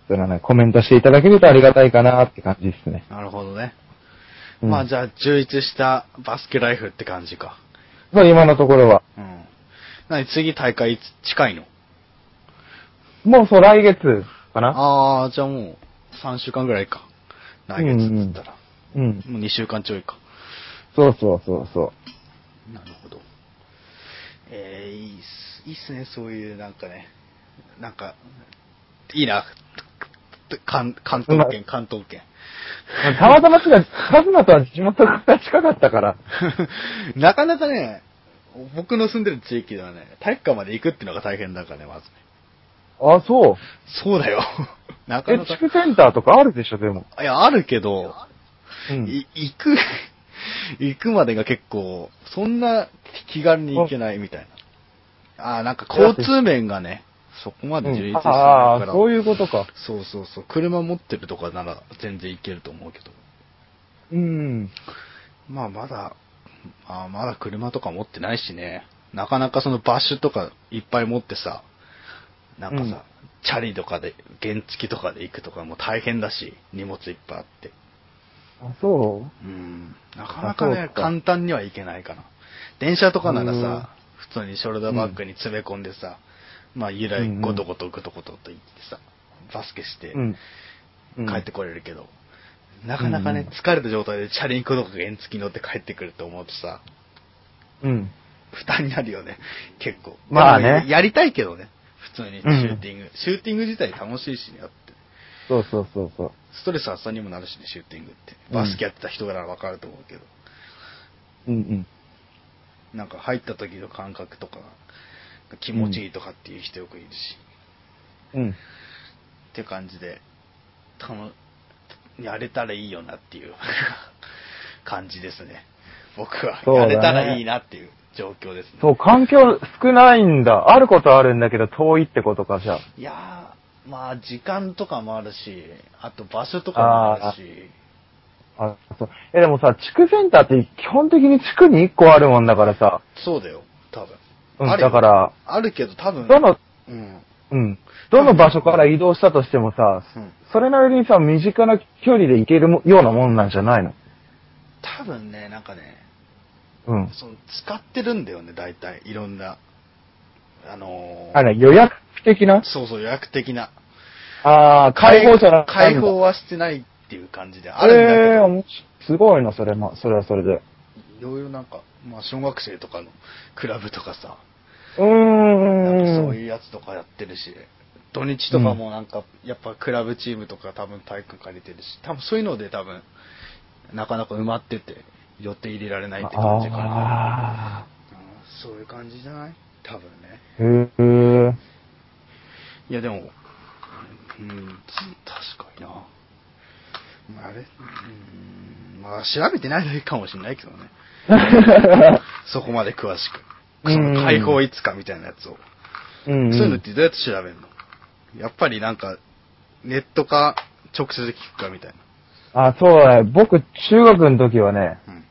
そのね、コメントしていただけるとありがたいかなって感じですね。なるほどね。うんまあ、じゃあ、充実したバスケライフって感じか。まあ今のところは。うん。何、次大会近いの？もうそう来月かなああ、じゃあもう、3週間ぐらいか。来月っつったら。うん。もう2週間ちょいか。そうそうそうそなるほど。えー、いいっす。いいっすね、そういう、なんかね。なんか、いいな。関関東圏、関東圏。う。たまたま違う、カズマとは地元が近かったから。なかなかね、僕の住んでる地域ではね、体育館まで行くっていうのが大変だからね、まずね。あ、そう。そうだよ。な かえ、なか地。区センターとかあるでしょ、でも。いや、あるけど、うん。い行く、行くまでが結構、そんな気軽に行けないみたいな。ああ、なんか交通面がね、そこまで充実してないああ、から。そういうことか。そうそうそう。車持ってるとかなら全然行けると思うけど。うん。まあまだ、あまだ車とか持ってないしね。なかなかそのバッシュとかいっぱい持ってさ、なんかさ、うんチャリとかで、原付とかで行くとかも大変だし、荷物いっぱいあって。あ、そうん。なかなかねか簡単には行けないかな。電車とかならうんさ、普通にショルダーバッグに詰め込んでさ、まあ、ゆらいうんうんごとごとごとごとと行ってさ、バスケして帰ってこれるけど、なかなかね、疲れた状態でチャリンコとか原付乗って帰ってくると思うとさ、うん。負担になるよね、結構。まあねでもやりたいけどね、普普通にシューティング。シューティング自体楽しいしね、だって。そうそうそうそう。ストレス発散にもなるしね、シューティングって。うんバスケやってた人ならわかると思うけど。うんうん。なんか入った時の感覚とかが気持ちいいとかっていう人よくいるし。うん。って感じで、たの、やれたらいいよなっていう感じですね。僕は。ねやれたらいいなっていう状況ですね。そう、環境少ないんだ。あることあるんだけど遠いってことか、じゃあ。いやー、まあ時間とかもあるし、あと場所とかもあるし、あ、そう。え、でもさ、地区センターって基本的に地区に1個あるもんだからさ。そうだよ、多分。うん、だから、あるけど多分、どの、うん。うん。どの場所から移動したとしてもさ、うんそれなりにさ、身近な距離で行けるもようなもんなんじゃないの？多分ね、なんかね、うん。その使ってるんだよね、大体。いろんな。あのーあれ、予約的な？そうそう、予約的な。ああ、開放じゃなくて。開放はしてないっていう感じであるんだけど、ええー、すごいな、それ、ま、それはそれで。いろいろなんか、まあ小学生とかのクラブとかさ、うん。そういうやつとかやってるし、土日とかもなんか、やっぱクラブチームとか多分体育館借りてるし、多分そういうので多分、なかなか埋まってて、予定入れられないって感じかな。あうんそういう感じじゃない？多分ね。あ。へえ。いやでも、うん、確かにな。まあ、あれ、うん、まあ調べてないだけかもしれないけどね。そこまで詳しく。その解放いつかみたいなやつを。うん、うん。そういうのってどうやって調べるの？やっぱりなんか、ネットか直接聞くかみたいな。あ、そうだね。僕、中学の時はね、うん。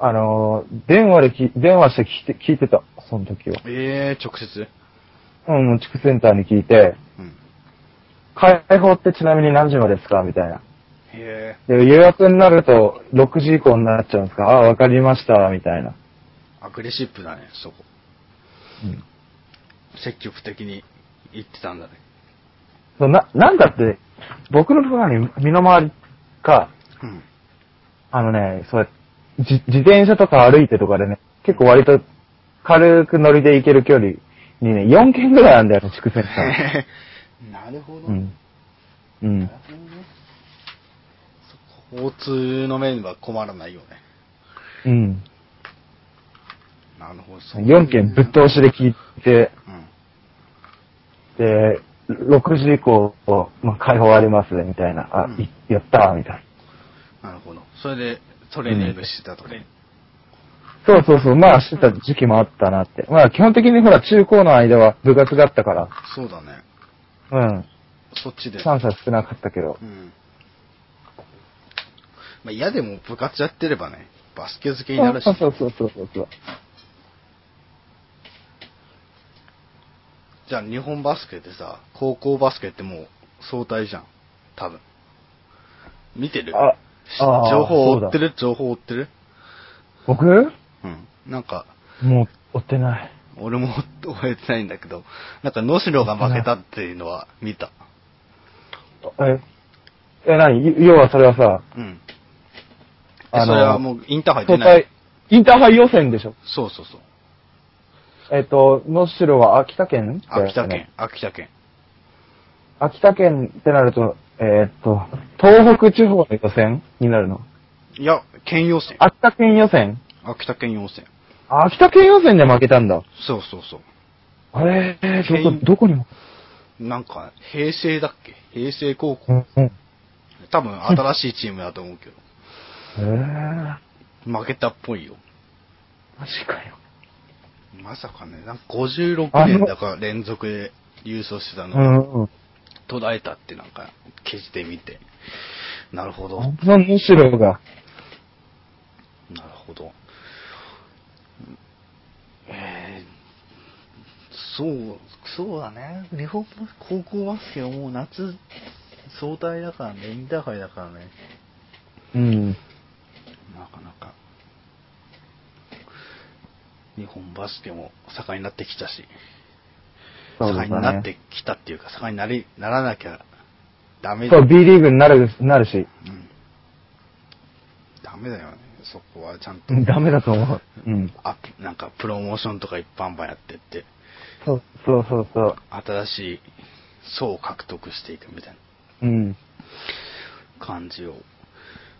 あのー、電話でき、電話して聞いて、聞いてた。その時は。ええー、直接？うん、地区センターに聞いて、うん。開放ってちなみに何時までですかみたいな。へで、予約になると6時以降になっちゃうんですか？あ、わかりました、みたいな。え、アグレッシブだね、そこ。うん。積極的に言ってたんだね。な、なんだって、僕のところに身の回りか、うん。あのね、そう自転車とか歩いてとかでね、結構割と軽く乗りで行ける距離にね、4軒ぐらいあるんだよね、地区センター。なるほど。うん。うん交通の面は困らないよね。うん。なるほど。そう4軒ぶっ通しで聞いて、うん。で、6時以降、まあ、開放ありますね、みたいな。あ、うんいやったー、みたいな。なるほど。それでトレーニングしてたとか。そうそうそう、まあしてた時期もあったなって。まあ基本的にほら中高の間は部活があったから、そうだね。うん。そっちで。チャンスは少なかったけどう。ん。まあ嫌でも部活やってればね、バスケ漬けになるし。そうそうそうそうそう。じゃあ日本バスケってさ、高校バスケってもう相対じゃん。多分。見てる？あ、あー情報追ってる？情報追ってる？僕？うん。なんか、もう追ってない。俺も 覚えてないんだけど、なんか能代が負けたっていうのは見た。え、え、何？要はそれはさ、うん。あのそれはもうインターハイ出相ない対。、インターハイ予選でしょ？そうそうそう。えっと、能代は秋田県？秋田県。、秋田県。秋田県ってなると、えーっと、東北地方の予選になるの？いや、県予選。秋田県予選？秋田県予選。あ秋田県予選で負けたんだ。そうそうそう。あれ？ー、どこ県、どこにも。なんか、平成だっけ？平成高校。うん、うん。多分新しいチームだと思うけど。えー、負けたっぽいよ。マジかよ。まさかね、なんか56あの年だから連続で優勝してたうのをんうん。途絶えたってなんか記事で見て。なるほど。な本当の能代が。るほど。えー、そう、そうだね。日本の高校バスケはもう夏、総体だからね、インターハイだからね。うん。なかなか。日本バスケも盛んになってきたし、盛んになっね。てきたっていうか、盛んになり、ならなきゃダメそう、B リーグになる、なるし。うん。ダメだよね。そこはちゃんとうん ダメだと思う。うん。アップ、なんかプロモーションとか一般版やってって、そうそうそうそう。新しい層を獲得していくみたいうん。な感じを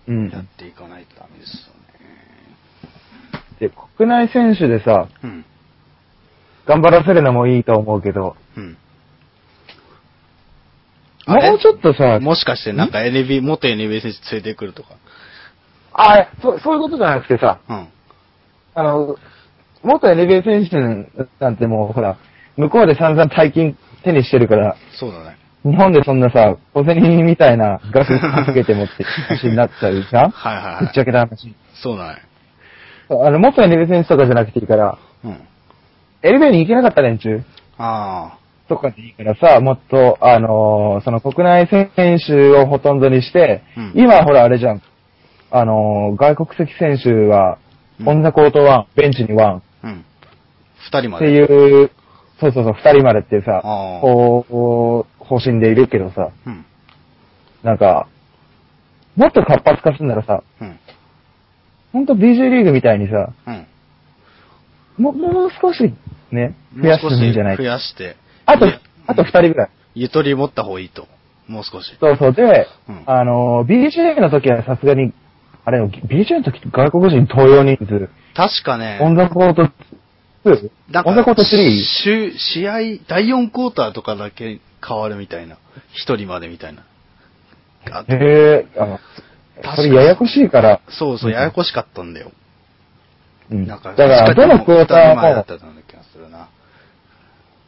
うん。やっていかないとダメですよで、国内選手でさ、ね。うん。頑張らせるのもいいと思うけど、うん。もうちょっとさ、もしかしてなんか NB、元 NBA 選手連れてくるとか？あ、そう、そういうことじゃなくてさ、うん。あの、元 NBA 選手なんてもうほら、向こうで散々大金手にしてるから、そうだね。日本でそんなさ、小銭みたいな額かけてもって話になっちゃうじゃん？はいはいはいぶっちゃけた話。そうだね。あの、元 NBA 選手とかじゃなくていいから、うん。NBA に行けなかった連中あとかでいいからさ、もっと、あのーその国内選手をほとんどにして、うん今ほらあれじゃん、あのー外国籍選手は、うん on the court one、ベンチに one っあ。うん。二人まで。いう、そうそうそう、二人までっていうさ、あーこうこう、方針でいるけどさ、うん。なんか、もっと活発化するならさ、うん。ほんと BJ リーグみたいにさ、うん。ももう少しね、増やしてもいいんじゃない？増やして。あといや、あと二人ぐらい。ゆとり持った方がいいと。もう少し。そうそう。で、うんあの、BJ の時はさすがに、あれよ、BJ の時外国人登用人数、確かね、 on the court 2、なん on the court 3、し試合、第4クォーターとかだけ変わるみたいな。一人までみたいな。あへえ、あの、それややこしいから、そうそう、ややこしかったんだよ。うん。だから、どのクォーターも。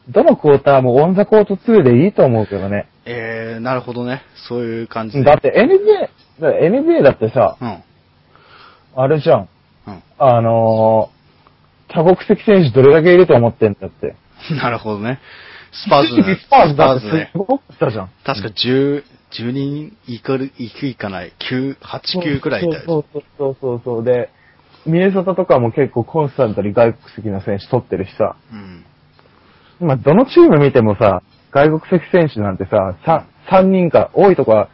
どのクォーターも on the court 2でいいと思うけどね。えー、なるほどね。そういう感じで。だって NBA、だ NBA だってさ、うん。あれじゃん。うん。あのー、多国籍選手どれだけいると思ってんだって。なるほどね。スパーズ スパーズだってねす。ごかったじゃん。確か10、10人いかる、いくいかない。9、8、9くらいいたよ。そうそうそうそう。で、ミネソタとかも結構コンスタントに外国籍の選手取ってるしさ。うん。今どのチーム見てもさ、外国籍選手なんてさ、さ3人か、多いとこは、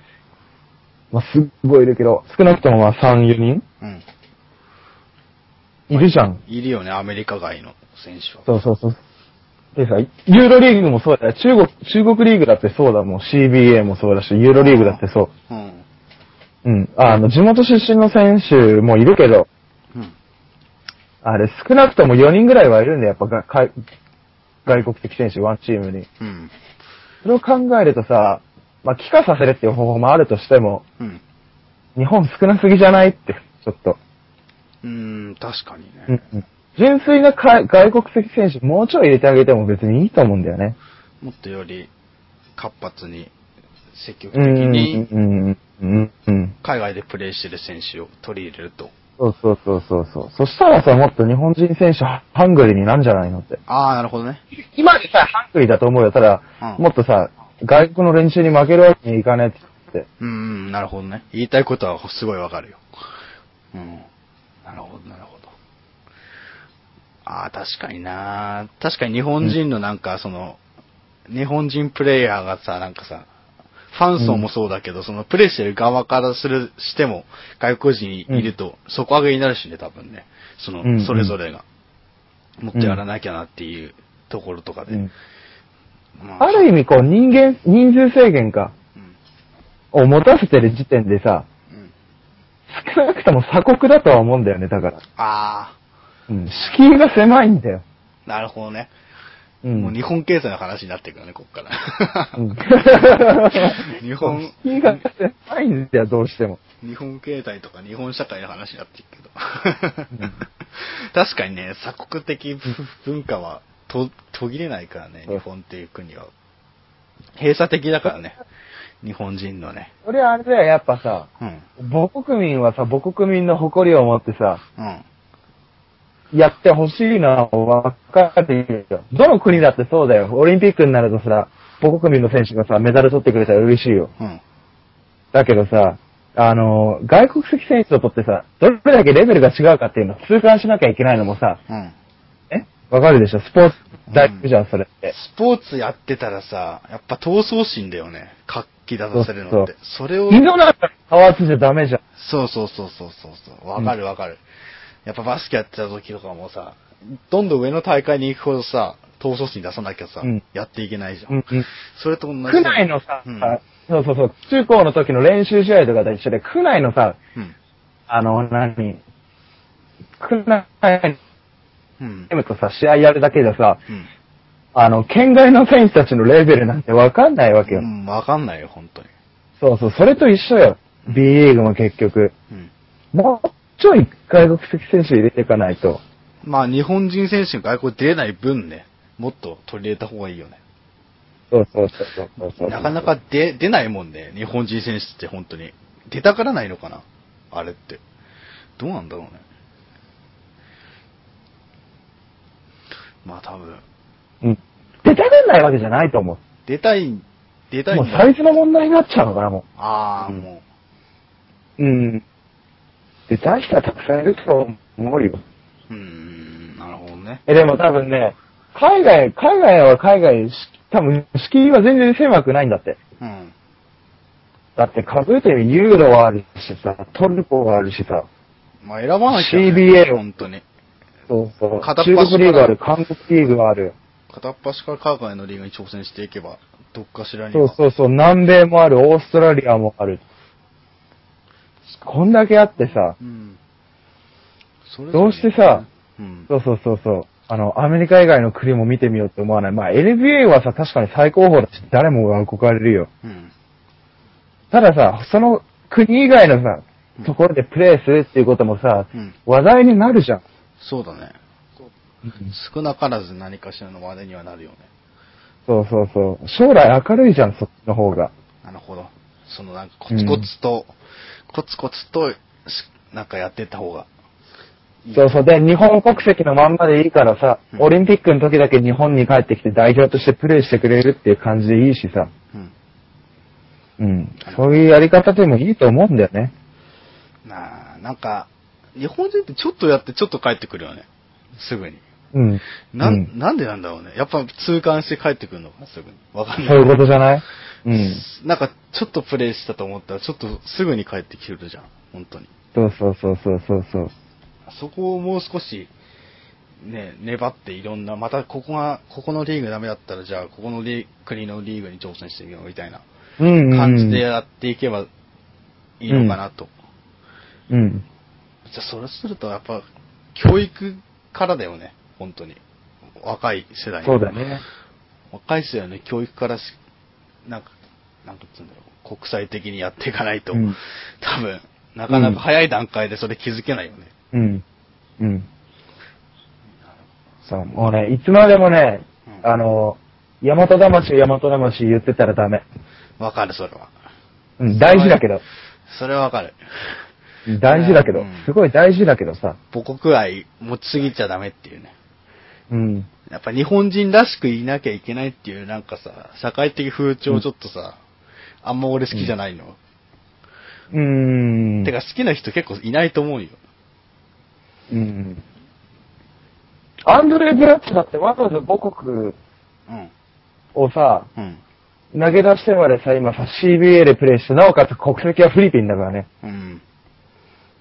まあ、すっごいいるけど、少なくともまあ3、4人うん。いるじゃん。いるよね、アメリカ外の選手は。そうそうそう。でさ、ユーロリーグもそうだよ。中国、中国リーグだってそうだもん。CBA もそうだし、ユーロリーグだってそう。うん。うん。あの、地元出身の選手もいるけど、うん。あれ、少なくとも4人ぐらいはいるんだよ、やっぱがか外国籍選手、ワンチームに。うん。それを考えるとさ、まあ、帰化させるっていう方法もあるとしても、うん。日本少なすぎじゃないって、ちょっと。うーん、確かにね。うんうん純粋なか外国籍選手、もうちょい入れてあげても別にいいと思うんだよね。もっとより活発に、積極的に。海外でプレーしてる選手を取り入れると。そうそうそうそうそう。そしたらさ、もっと日本人選手、ハングリーになんじゃないのって。ああ、なるほどね。今でさ、ハングリーだと思うよ。ただ、うんもっとさ、外国の練習に負けるわけにいかねえって。うん、うん、なるほどね。言いたいことはすごいわかるよ。うん。なるほど、なるほど。ああ、確かにな。確かに日本人のなんか、その、日本人プレイヤーがさ、なんかさ、ファン層もそうだけど、そのプレイしてる側からする、しても、外国人いると、底上げになるしね、多分ね。その、うんそれぞれが。もっとやらなきゃなっていうところとかで。うん。まある意味、こう、人間、人数制限か、うん。を持たせてる時点でさ、うん。少なくとも鎖国だとは思うんだよね、だから。あうん。敷居が狭いんだよ。あ、なるほどね。うん。もう日本経済の話になってくるね、こっから。うん 日本、敷居が狭いんだよ、どうしても。日本経済とか日本社会の話になっていくけどうん。確かにね、鎖国的文化はと途切れないからね、日本っていう国は。閉鎖的だからね、日本人のね。それはあれだよ、やっぱさ、うん。母国民はさ、母国民の誇りを持ってさ、うん。やってほしいのはわかるよ。どの国だってそうだよ。オリンピックになるとさ、母国民の選手がさ、メダル取ってくれたら嬉しいよ。うん。だけどさ、あの、外国籍選手ととってさ、どれだけレベルが違うかっていうのを痛感しなきゃいけないのもさ、うん。え？わかるでしょ？スポーツ大事じゃん、それって。スポーツやってたらさ、やっぱ闘争心だよね。活気出させるのって。それを、二度なんか変わってちゃダメじゃん。そうそうそうそうそうそう。わかるわかる。やっぱバスケやってた時とかもさ、どんどん上の大会に行くほどさ、闘統率に出さなきゃさ、うんやっていけないじゃん。うんうん。それと同じだ区よ。内のさ、うんそうそうそう、中高の時の練習試合とかと一緒で、区内のさ、うん。あの、何、区内うん。のとさ、試合やるだけでさ、うん。あの、県外の選手たちのレベルなんてわかんないわけよ。うん、わかんないよ、本当に。そうそう、それと一緒よ。B リーグも結局。うん。もうちょい外国籍選手入れていかないと。まあ、日本人選手が外国出れない分ね、もっと取り入れた方がいいよね。そうそうそうそうそう。なかなか出、出ないもんね、日本人選手って本当に。出たからないのかなあれって。どうなんだろうね。まあ多分、うん。出たがんないわけじゃないと思出たい、出たう。いだもうんサイズの問題になっちゃうのかな、もああ、うんもう。うん。出たい人はたくさんいると思うよ。う、ん、なるほどね。え、でも多分ね、海外、海外は海外、し多分、敷居は全然狭くないんだって。うん。だって数えてみユーロはあるしさ、トルコはあるしさ、まあ選ばなきゃ、ね、CBA 本当に。そうそう。片っ中端から国リーグある、韓国リーグがある。片っ端から海外のリーグに挑戦していけば、どっかしらには。そうそうそう、南米もある、オーストラリアもある。こんだけあってさ、うん。それぞれどうしてさ、うん。そうそうそうそう、あの、アメリカ以外の国も見てみようって思わない？まあ、NBA はさ、確かに最高峰だし、誰もが憧れるよ。うん。たださ、その国以外のさ、ところでプレーするっていうこともさ、うん。話題になるじゃん。そうだね。少なからず何かしらの話題にはなるよね。そうそうそう。将来明るいじゃん、そっちの方が。なるほど。そのなんかコツコツと、コツコツとし、なんかやってった方が。そうそう。で、日本国籍のまんまでいいからさ、うんオリンピックの時だけ日本に帰ってきて代表としてプレーしてくれるっていう感じでいいしさ。うん。うん。そういうやり方でもいいと思うんだよね。なあ、なんか、日本人ってちょっとやってちょっと帰ってくるよね。すぐに。うん。な、うんん、なんでなんだろうね。やっぱ痛感して帰ってくるのかな、すぐに。わかんない。そういうことじゃない？うん。なんか、ちょっとプレイしたと思ったら、ちょっとすぐに帰ってきるじゃん。本当に。そうそうそうそうそうそう。そこをもう少し、ね、粘っていろんな、またここが、ここのリーグダメだったら、じゃあ、ここのリー国のリーグに挑戦してみようみたいなうんうんうん。感じでやっていけばいいのかなと。うん。じゃあ、それすると、やっぱ、教育からだよね。本当に。若い世代にそうだね。若い世代の教育からし、なんか、なんかつうんだろう、国際的にやっていかないと、うん多分、なかなか早い段階でそれ気づけないよね。うん。うん。そう、もうね、いつまでもね、うんあの、大和魂、大和魂言ってたらダメ。わかる、それは。うん、大事だけど。それはわかる。大事だけどうん、すごい大事だけどさ。母国愛持ちすぎちゃダメっていうね。うん。やっぱ日本人らしくいなきゃいけないっていうなんかさ、社会的風潮ちょっとさ、あんま俺好きじゃないの？うーん。てか好きな人結構いないと思うよ。うん。アンドレ・ブラッチだってわざわざ母国うん。をさ、うん。投げ出してまでさ、今さ、CBA でプレイして、なおかつ国籍はフィリピンだからね。うん。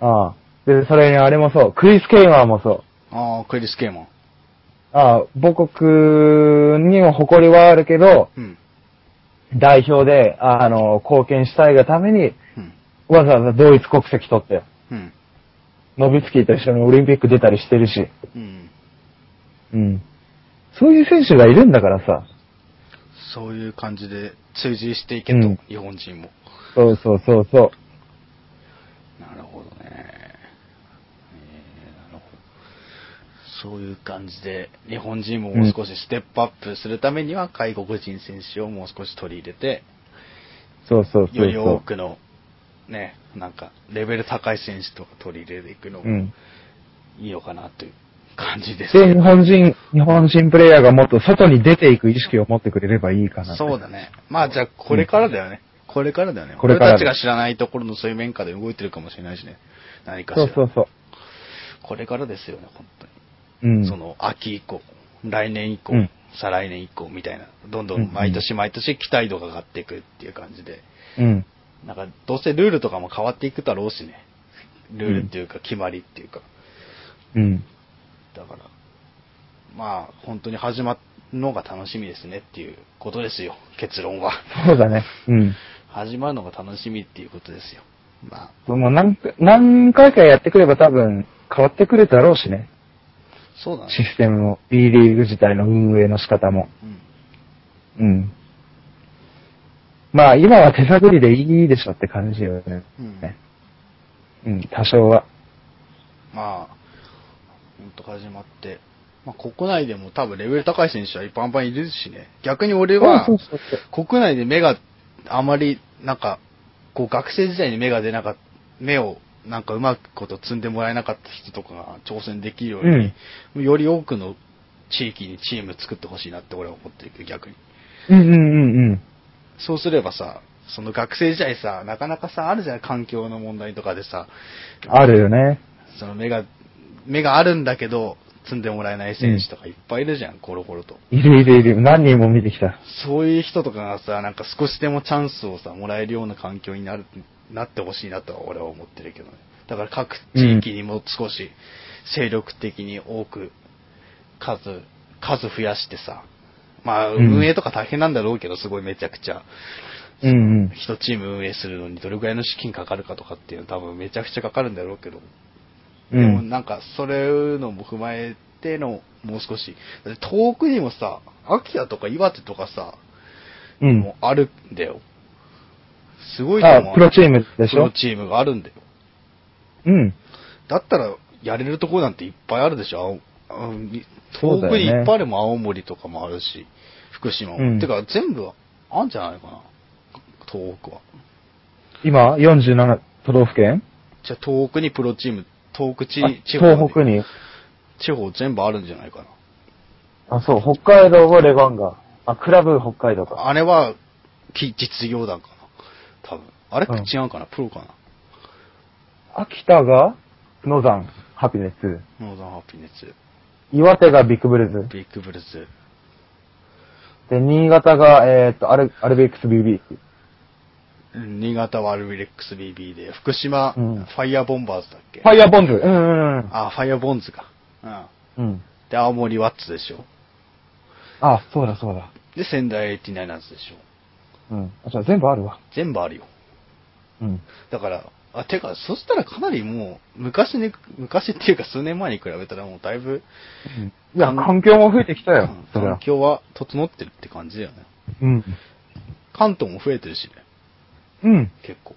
ああ。で、それにあれもそう、クリス・ケイマーもそう。ああ、クリス・ケイモン。ああ、母国にも誇りはあるけど、うん。代表で、あの、貢献したいがために、うん。わざわざ同一国籍取って、うん。ノビツキーと一緒にオリンピック出たりしてるし、うん。うん。そういう選手がいるんだからさ。そういう感じで追随していけと、うん日本人も。そうそうそうそう。なるほどね。えーなるほど。そういう感じで、日本人ももう少しステップアップするためには、外国人選手をもう少し取り入れて、そうそうそうより。多くの、ね、なんか、レベル高い選手とか取り入れていくのもうん。いいのかなという感じですで。日本人、日本人プレイヤーがもっと外に出ていく意識を持ってくれればいいかな。そうだね。まあじゃあ、これからだよね。これからだよね。これから俺たちが知らないところの水面下で動いてるかもしれないしね。何かしら。そうそうそう。これからですよね、本当に。うん。その秋以降、来年以降、うん再来年以降みたいな、どんどうん毎年毎年期待度が上がっていくっていう感じで、うん。なんかどうせルールとかも変わっていくだろうしね。ルールっていうか決まりっていうか。うん。だから、まあ本当に始まっ、のが楽しみですねっていうことですよ、結論は。そうだね。うん。始まるのが楽しみっていうことですよ。まあ、もう何回、何回かやってくれば多分変わってくるだろうしね。そうだね。システムも、B リーグ自体の運営の仕方も。うん。うん。まあ今は手探りでいいでしょって感じよね。うん。ねうん、多少は。まあ、ほんと始まって、まあ国内でも多分レベル高い選手はいっぱいいるしね。逆に俺は国内で目があまり、なんか、こう学生時代に目が出なかった、目をなんかうまくこと積んでもらえなかった人とかが挑戦できるように、より多くの地域にチーム作ってほしいなって俺は思ってるけど、逆に。うんうんうんうん。そうすればさ、その学生時代さ、なかなかさ、あるじゃん、環境の問題とかでさ、あるよね。その目が、目があるんだけど、積んでもらえない選手とかいっぱいいるじゃん、コロコロと。いるいるいる。何人も見てきた。そういう人とかがさ、なんか少しでもチャンスをさ、もらえるような環境になる、なってほしいなとは俺は思ってるけどね。だから各地域にも少し精力的に多く数、数増やしてさ、まあうん運営とか大変なんだろうけど、すごいめちゃくちゃ。うんうん。一チーム運営するのにどれくらいの資金かかるかとかっていうのは多分めちゃくちゃかかるんだろうけど、うでもん。なんかそれのも踏まえてのもう少し、遠くにもさ、秋田とか岩手とかさ、うんもう。あるんだよ。すごいと思あ、プロチームでしょ？プロチームがあるんだよ。うん。だったらやれるとこなんていっぱいあるでしょ。遠くにいっぱいあるもん青森とかもあるし、福島も。うんてか全部あんじゃないかな。東北は。今、47都道府県？じゃあ東北にプロチーム、東北地あ地方に東北に？地方全部あるんじゃないかな。あ、そう、北海道はレバンガ。あ、クラブ北海道か。あれは、き実業団かな。多分。あれ、うん違うかな？プロかな？秋田がノーザン、ハピネッツ。ノーザンハピネッツ、岩手がビッグブルズ。ビッグブルズ、で、新潟が、えーっと、アル、アルビレックス BB。うん新潟はアルビレックス BB で、福島、うんファイヤーボンバーズだっけ？ファイヤーボンズ。うんうんうん。あ、ファイヤーボンズか。うん。うん。で、青森ワッツでしょ。あ、そうだそうだ。で、仙台89ナーズでしょ。うん。あ、じゃあ全部あるわ。全部あるよ。うん。だから、あ、てか、そしたらかなりもう、昔に、昔っていうか数年前に比べたらもうだいぶ、いや、環境も増えてきたよ。環境は整ってるって感じだよね。うん。関東も増えてるしね。うん。結構。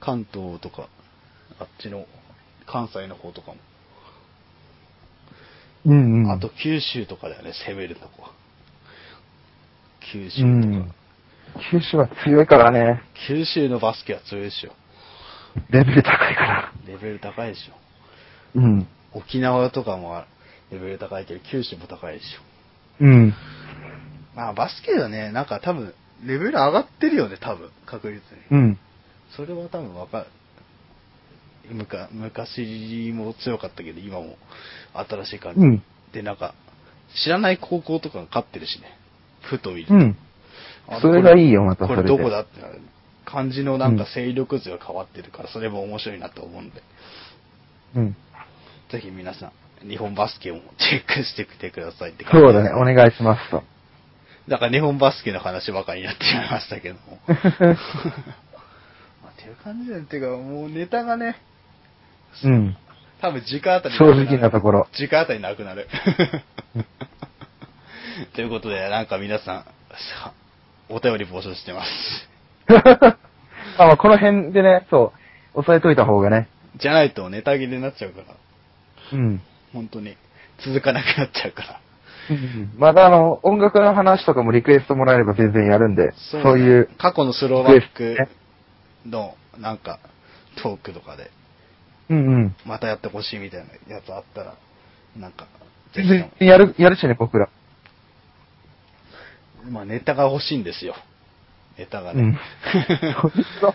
関東とか、あっちの、関西の方とかも。うんうん。あと九州とかだよね、攻めるとこは。九州とか。うん。九州は強いからね。九州のバスケは強いでしょ。レベル高いから。レベル高いでしょ。うん。沖縄とかもレベル高いけど、九州も高いでしょ。うん。まあ、バスケはね、なんか多分、レベル上がってるよね、多分、確実に。うん。それは多分わかる。むか昔も強かったけど、今も新しい感じ。うん。で、なんか、知らない高校とかが勝ってるしね。ふと見ると。うん。あそれがいいよまたこそれどこだってなる。感じのなんか勢力図が変わってるから、それも面白いなと思うんで。うん。ぜひ皆さん、日本バスケをチェックしてきてくださいって感じそうだね、お願いしますと。だから日本バスケの話ばかりになってしまいましたけども。まあ、っていう感じだよね。てか、もうネタがね、うん。多分時間あたり正直なところ。時間あたりなくなる。ということで、なんか皆さん、さお便り募集してます。あまあこの辺でね、そう、押さえといた方がね。じゃないとネタ切れになっちゃうから、うん。本当に続かなくなっちゃうから。またあの、音楽の話とかもリクエストもらえれば全然やるんで、そうねいう、過去のスローバッリクの、なんか、トークとかで、うんうん。またやってほしいみたいなやつあったら、なんか、全然やる、やるしね、僕ら。まあネタが欲しいんですよ。ネタがね。うん。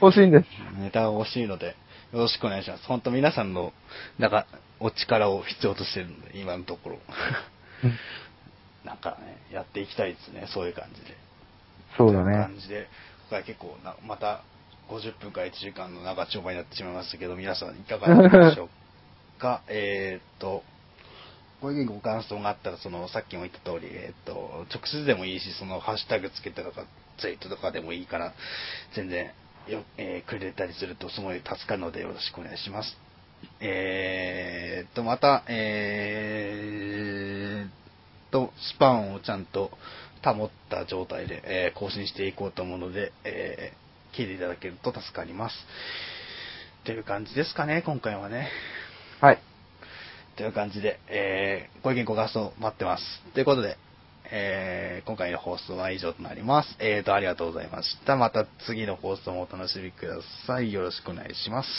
欲しいんです。ネタが欲しいので、よろしくお願いします。本当皆さんの、なんか、お力を必要としてるので、今のところ。うんなんかね、やっていきたいですね、そういう感じで。そうだというね。感じで、今回結構な、また50分から1時間の長丁場になってしまいましたけど、皆さんいかがでしょうか？えーっと、ご意見ご感想があったら、その、さっきも言った通り、えっ、と、直接でもいいし、その、ハッシュタグつけてとか、ツイートとかでもいいから、全然、よ、えーくれたりするとすごい助かるのでよろしくお願いします。えーと、また、えーと、スパンをちゃんと保った状態で、えー更新していこうと思うので、えー聞いていただけると助かります。という感じですかね、今回はね。はい。という感じで、えー、ご意見ご感想待ってます。ということで、えー、今回の放送は以上となります。えーと、ありがとうございました。また次の放送もお楽しみください。よろしくお願いします。